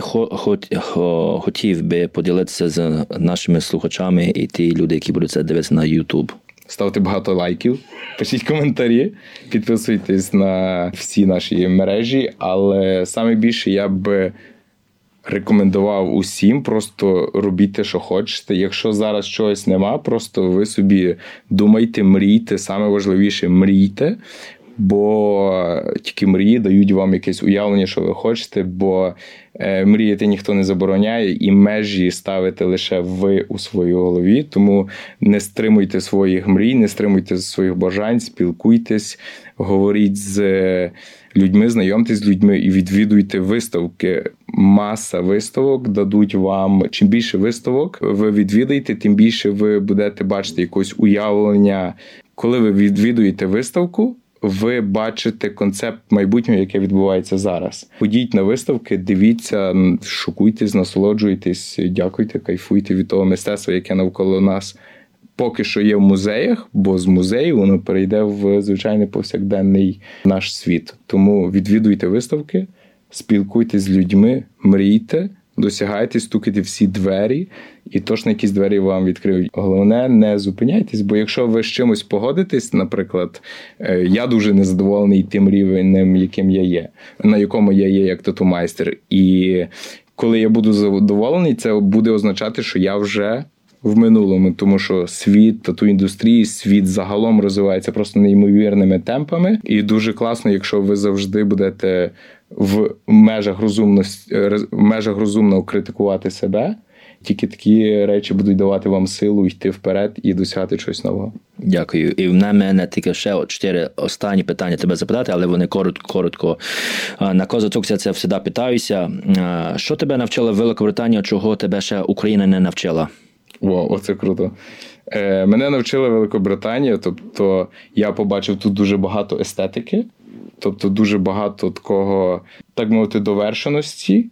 A: хотів би поділитися з нашими слухачами і ті люди, які будуть це дивитися на YouTube?
B: ставте багато лайків, пишіть коментарі, підписуйтесь на всі наші мережі. Але саме більше я б рекомендував усім, просто робіть те, що хочете. Якщо зараз чогось нема, просто ви собі думайте, мрійте. Саме важливіше мрійте. Бо тільки мрії дають вам якесь уявлення, що ви хочете, бо е, мріяти ніхто не забороняє, і межі ставите лише ви у своїй голові. Тому не стримуйте своїх мрій, не стримуйте своїх бажань, спілкуйтесь, говоріть з людьми, знайомтесь з людьми і відвідуйте виставки. Маса виставок дадуть вам чим більше виставок ви відвідаєте, тим більше ви будете бачити якось уявлення, коли ви відвідуєте виставку ви бачите концепт майбутнього, яке відбувається зараз. Ходіть на виставки, дивіться, шокуйтесь, насолоджуйтесь, дякуйте, кайфуйте від того мистецтва, яке навколо нас. Поки що є в музеях, бо з музею воно перейде в звичайний повсякденний наш світ. Тому відвідуйте виставки, спілкуйтесь з людьми, мрійте досягайте, стукайте всі двері, і точно якісь двері вам відкриють. Головне, не зупиняйтесь, бо якщо ви з чимось погодитесь, наприклад, е, я дуже незадоволений тим рівнем, яким я є, на якому я є як тату-майстер. І коли я буду задоволений, це буде означати, що я вже. В минулому, тому що світ тату індустрії, світ загалом розвивається просто неймовірними темпами, і дуже класно, якщо ви завжди будете в межах розумності в межах розумного критикувати себе Тільки такі речі будуть давати вам силу йти вперед і досягати щось нового.
A: Дякую. І в мене тільки ще чотири останні питання тебе запитати, але вони коротко. коротко. На козацюк я це завжди питаюся. Що тебе навчила Великобританія, чого тебе ще Україна не навчила?
B: Вау, оце круто. Е, Мене навчила Великобританія, тобто я побачив тут дуже багато естетики, тобто дуже багато такого, так мовити, довершеності.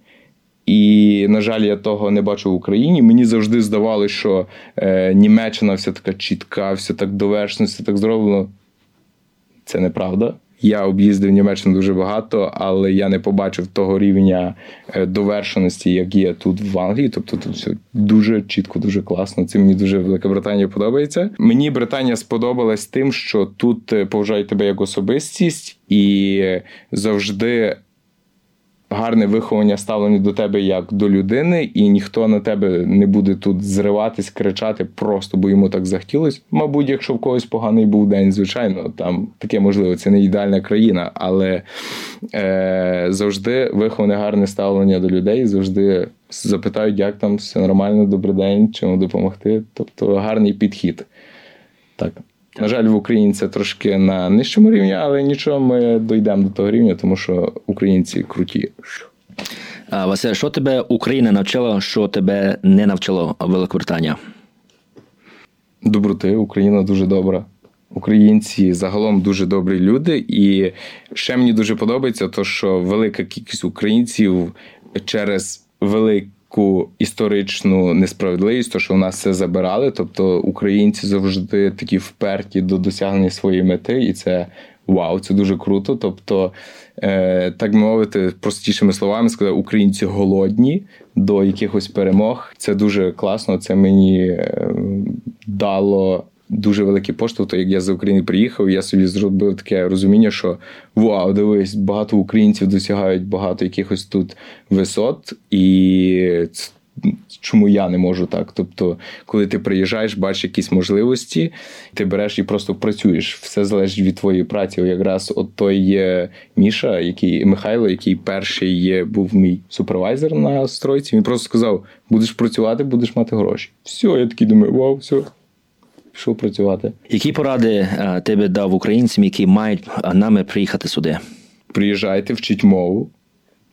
B: І, на жаль, я того не бачу в Україні. Мені завжди здавалося, що е, Німеччина вся така чітка, все так довершено, все так зроблено. Це неправда. Я об'їздив Німеччину дуже багато, але я не побачив того рівня е, довершеності, як є тут в Англії. Тобто тут все дуже чітко, дуже класно. Це мені дуже Велика Британія подобається. Мені Британія сподобалась тим, що тут е, поважають тебе як особистість і завжди гарне виховання ставлення до тебе як до людини, і ніхто на тебе не буде тут зриватись, кричати, просто бо йому так захотілось. Мабуть, якщо в когось поганий був день, звичайно, там таке можливо, це не ідеальна країна, але е, завжди виховане гарне ставлення до людей, завжди запитають, як там все нормально, добрий день, чому допомогти. Тобто гарний підхід. Так. На жаль, в Україні це трошки на нижчому рівні, але нічого, ми дійдемо до того рівня, тому що українці круті.
A: А, Василь, що тебе Україна навчила, що тебе не навчило Великобританія?
B: Доброти, Україна дуже добра. Українці загалом дуже добрі люди, і ще мені дуже подобається, то що велика кількість українців через велик таку історичну несправедливість, то що в нас все забирали. Тобто українці завжди такі вперті до досягнення своєї мети, і це вау, це дуже круто. Тобто, е, так мовити, простішими словами сказати, українці голодні до якихось перемог. Це дуже класно. Це мені е, дало дуже великий поштовх, то як я з України приїхав, я собі зробив таке розуміння, що вау, дивись, багато українців досягають багато якихось тут висот, і чому я не можу так? Тобто, коли ти приїжджаєш, бачиш якісь можливості, ти береш і просто працюєш. Все залежить від твоєї праці. Якраз от той є Міша, який Михайло, який перший є, був мій супервайзер на стройці. Він просто сказав: будеш працювати, будеш мати гроші. Все, я такий думаю, вау, все пішов працювати.
A: Які поради е, тебе дав українцям, які мають е, нами приїхати сюди?
B: Приїжджайте, вчіть мову.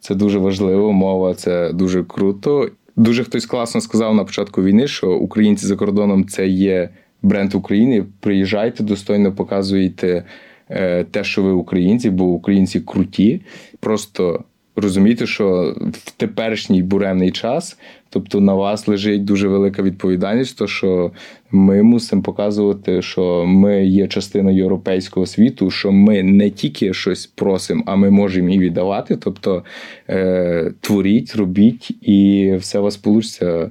B: Це дуже важливо. Мова це дуже круто. Дуже хтось класно сказав на початку війни, що українці за кордоном це є бренд України. Приїжджайте, достойно показуйте е, те, що ви українці, бо українці круті. Просто розумійте, що в теперішній буремний час, тобто на вас лежить дуже велика відповідальність, то що ми мусимо показувати, що ми є частиною європейського світу, що ми не тільки щось просимо, а ми можемо і віддавати. Тобто е, творіть, робіть, і все у вас вийде.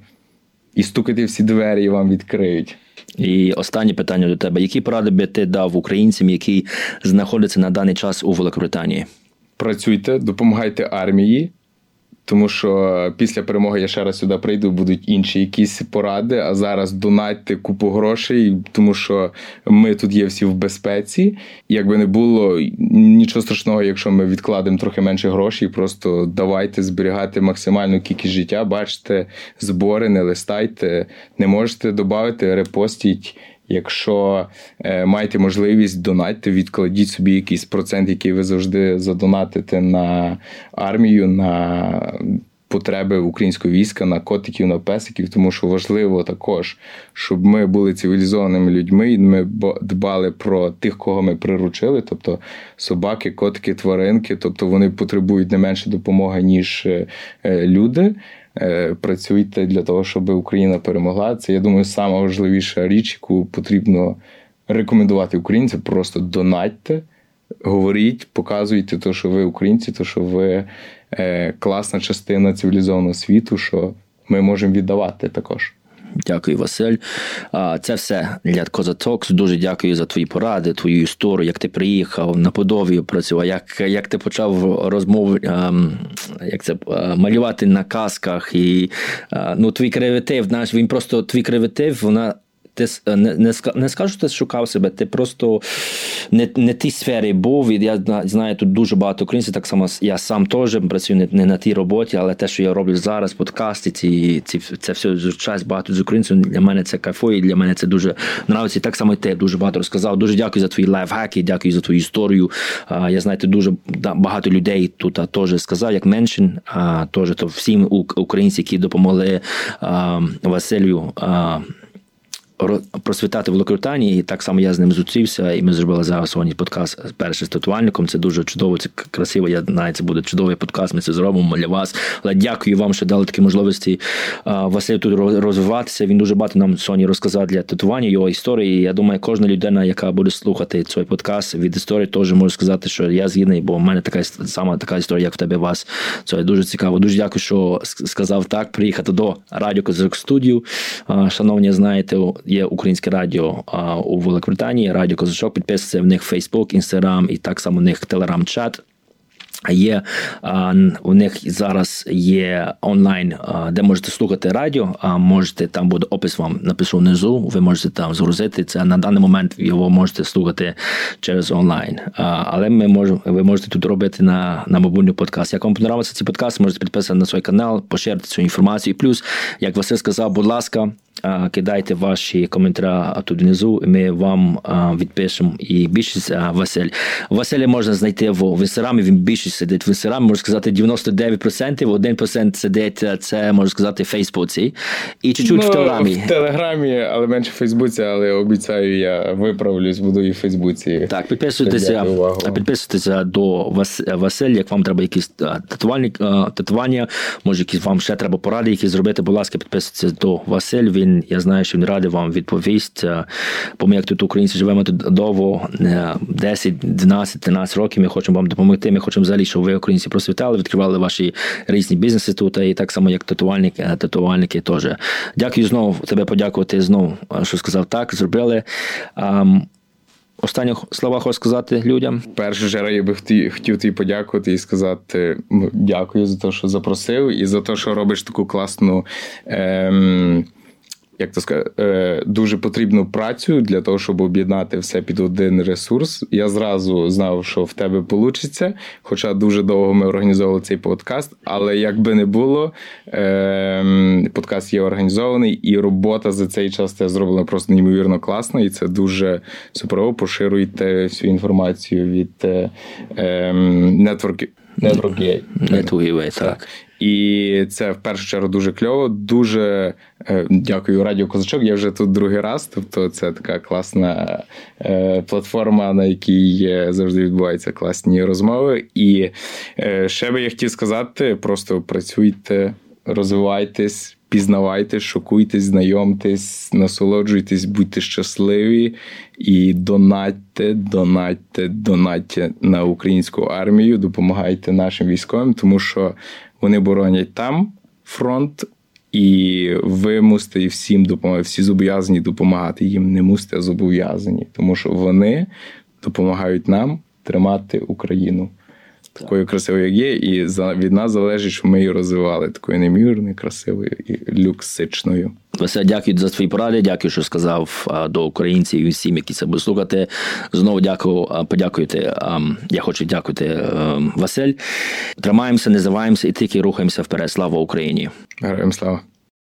B: І стукати всі двері і вам відкриють.
A: І останнє питання до тебе: які поради би ти дав українцям, які знаходяться на даний час у Великобританії?
B: працюйте, допомагайте армії, тому що після перемоги я ще раз сюди прийду, будуть інші якісь поради. А зараз донатьте купу грошей, тому що ми тут є всі в безпеці. Якби не було нічого страшного, якщо ми відкладемо трохи менше грошей, просто давайте зберігати максимальну кількість життя. Бачите, збори, не листайте, не можете додати, репостіть. Якщо е, маєте можливість донатьте, відкладіть собі якийсь процент, який ви завжди задонатите на армію, на потреби українського війська, на котиків, на песиків, тому що важливо також, щоб ми були цивілізованими людьми, і ми дбали про тих, кого ми приручили, тобто собаки, котики, тваринки, тобто вони потребують не менше допомоги, ніж е, люди. Е, працюйте для того, щоб Україна перемогла. Це я думаю, сама важливіша річ, яку потрібно рекомендувати українцям. Просто донатьте, говоріть, показуйте, то, що ви українці, то що ви е, класна частина цивілізованого світу, що ми можемо віддавати також.
A: Дякую, Василь. Це все для Козатокс. Дуже дякую за твої поради, твою історію, як ти приїхав на Подовію працював, як як ти почав розмову, як це малювати на касках. І ну, твій креатив, наш він просто твій креатив, вона ти не не, не скажу, що ти шукав себе, ти просто не не тій сфері був. І я знаю, тут дуже багато українців, так само я сам теж працюю не, не на тій роботі, але те, що я роблю зараз, подкасти, ці, ці це все час багато з українців. Для мене це кайфує, для мене це дуже нравиться. І так само і ти дуже багато розказав. Дуже дякую за твої лайфхаки, дякую за твою історію. Я знаю, ти дуже багато людей тут теж сказав, як меншин, а теж то всім українцям, які допомогли Василю просвітати в Великобританії, і так само я з ним зустрівся, і ми зробили зараз сьогодні подкаст перший з татуальником. Це дуже чудово, це красиво. Я знаю, це буде чудовий подкаст. Ми це зробимо для вас. Але дякую вам, що дали такі можливості Василю тут розвиватися. Він дуже багато нам сьогодні розказав для татування його історії. Я думаю, кожна людина, яка буде слухати цей подкаст від історії, теж може сказати, що я згідний, бо в мене така сама така історія, як в тебе вас. Це дуже цікаво. Дуже дякую, що сказав так. Приїхати до радіо Козак студію. Шановні, знаєте є українське радіо у Великобританії, радіо Козачок. Підписується в них Фейсбук, Інстаграм і так само в них Телеграм-чат. Є у них зараз є онлайн, де можете слухати радіо. А можете там буде опис вам напишу внизу. Ви можете там згрузити це на даний момент. Його можете слухати через онлайн. Але ми можемо, ви можете тут робити на на мобільний подкаст. Як вам подобається цей подкаст, можете підписати на свій канал, поширити цю інформацію. І плюс, як Василь сказав, будь ласка, кидайте ваші коментарі тут внизу. Ми вам відпишемо. І більшість Василь. Василя можна знайти в інстаграмі. Він більшість сидить в інстаграмі, можна сказати, 99%, 1% сидить, це можна сказати, в Фейсбуці. І чуть-чуть
B: ну,
A: в Телеграмі.
B: В Телеграмі, але менше в Фейсбуці, але обіцяю, я виправлюсь, буду і в Фейсбуці.
A: Так, підписуйтеся, підписуйтеся до Василь, як вам треба якісь татування, може, якісь вам ще треба поради, які зробити, будь ласка, підписуйтесь до Василь. Він, я знаю, що він радий вам відповість. Бо ми, як тут українці живемо тут довго, 10, 12, 13 років, ми хочемо вам допомогти, ми хочемо взагалі щоб ви українці просвітали, відкривали ваші різні бізнеси тут, і так само, як татувальники, е, татувальники теж. Дякую знову тебе подякувати знову, е, що сказав так, зробили. Останні слова хочу сказати людям.
B: Перше чергу я би хотів тобі подякувати і сказати дякую за те, що запросив, і за те, що робиш таку класну. Ем як то сказати, е, дуже потрібну працю для того, щоб об'єднати все під один ресурс. Я зразу знав, що в тебе вийде, хоча дуже довго ми організовували цей подкаст. Але як би не було, е, подкаст є організований, і робота за цей час це зроблена просто неймовірно класно, і це дуже суперово. Поширюйте всю інформацію від е, Network
A: Network Network, так.
B: І це в першу чергу дуже кльово. Дуже е, дякую Радіо Козачок. Я вже тут другий раз. Тобто, це така класна е, платформа, на якій завжди відбуваються класні розмови. І е, ще би я хотів сказати: просто працюйте, розвивайтесь. Пізнавайте, шокуйтесь, знайомтесь, насолоджуйтесь, будьте щасливі і донатьте, донатьте, донатьте на українську армію, допомагайте нашим військовим, тому що вони боронять там фронт, і ви мусите всім допомагати. Всі зобов'язані допомагати їм, не мусите, а зобов'язані, тому що вони допомагають нам тримати Україну такою красивою, як є, і за від нас залежить, щоб ми її розвивали такою немірною, красивою і люксичною.
A: Вася, дякую за твої поради. Дякую, що сказав до українців і всім, які це будуть слухати. Знову дякую, подякуйте. Я хочу дякувати Василь. Тримаємося, не здаваємося і тільки рухаємося вперед. Слава Україні!
B: Героям слава!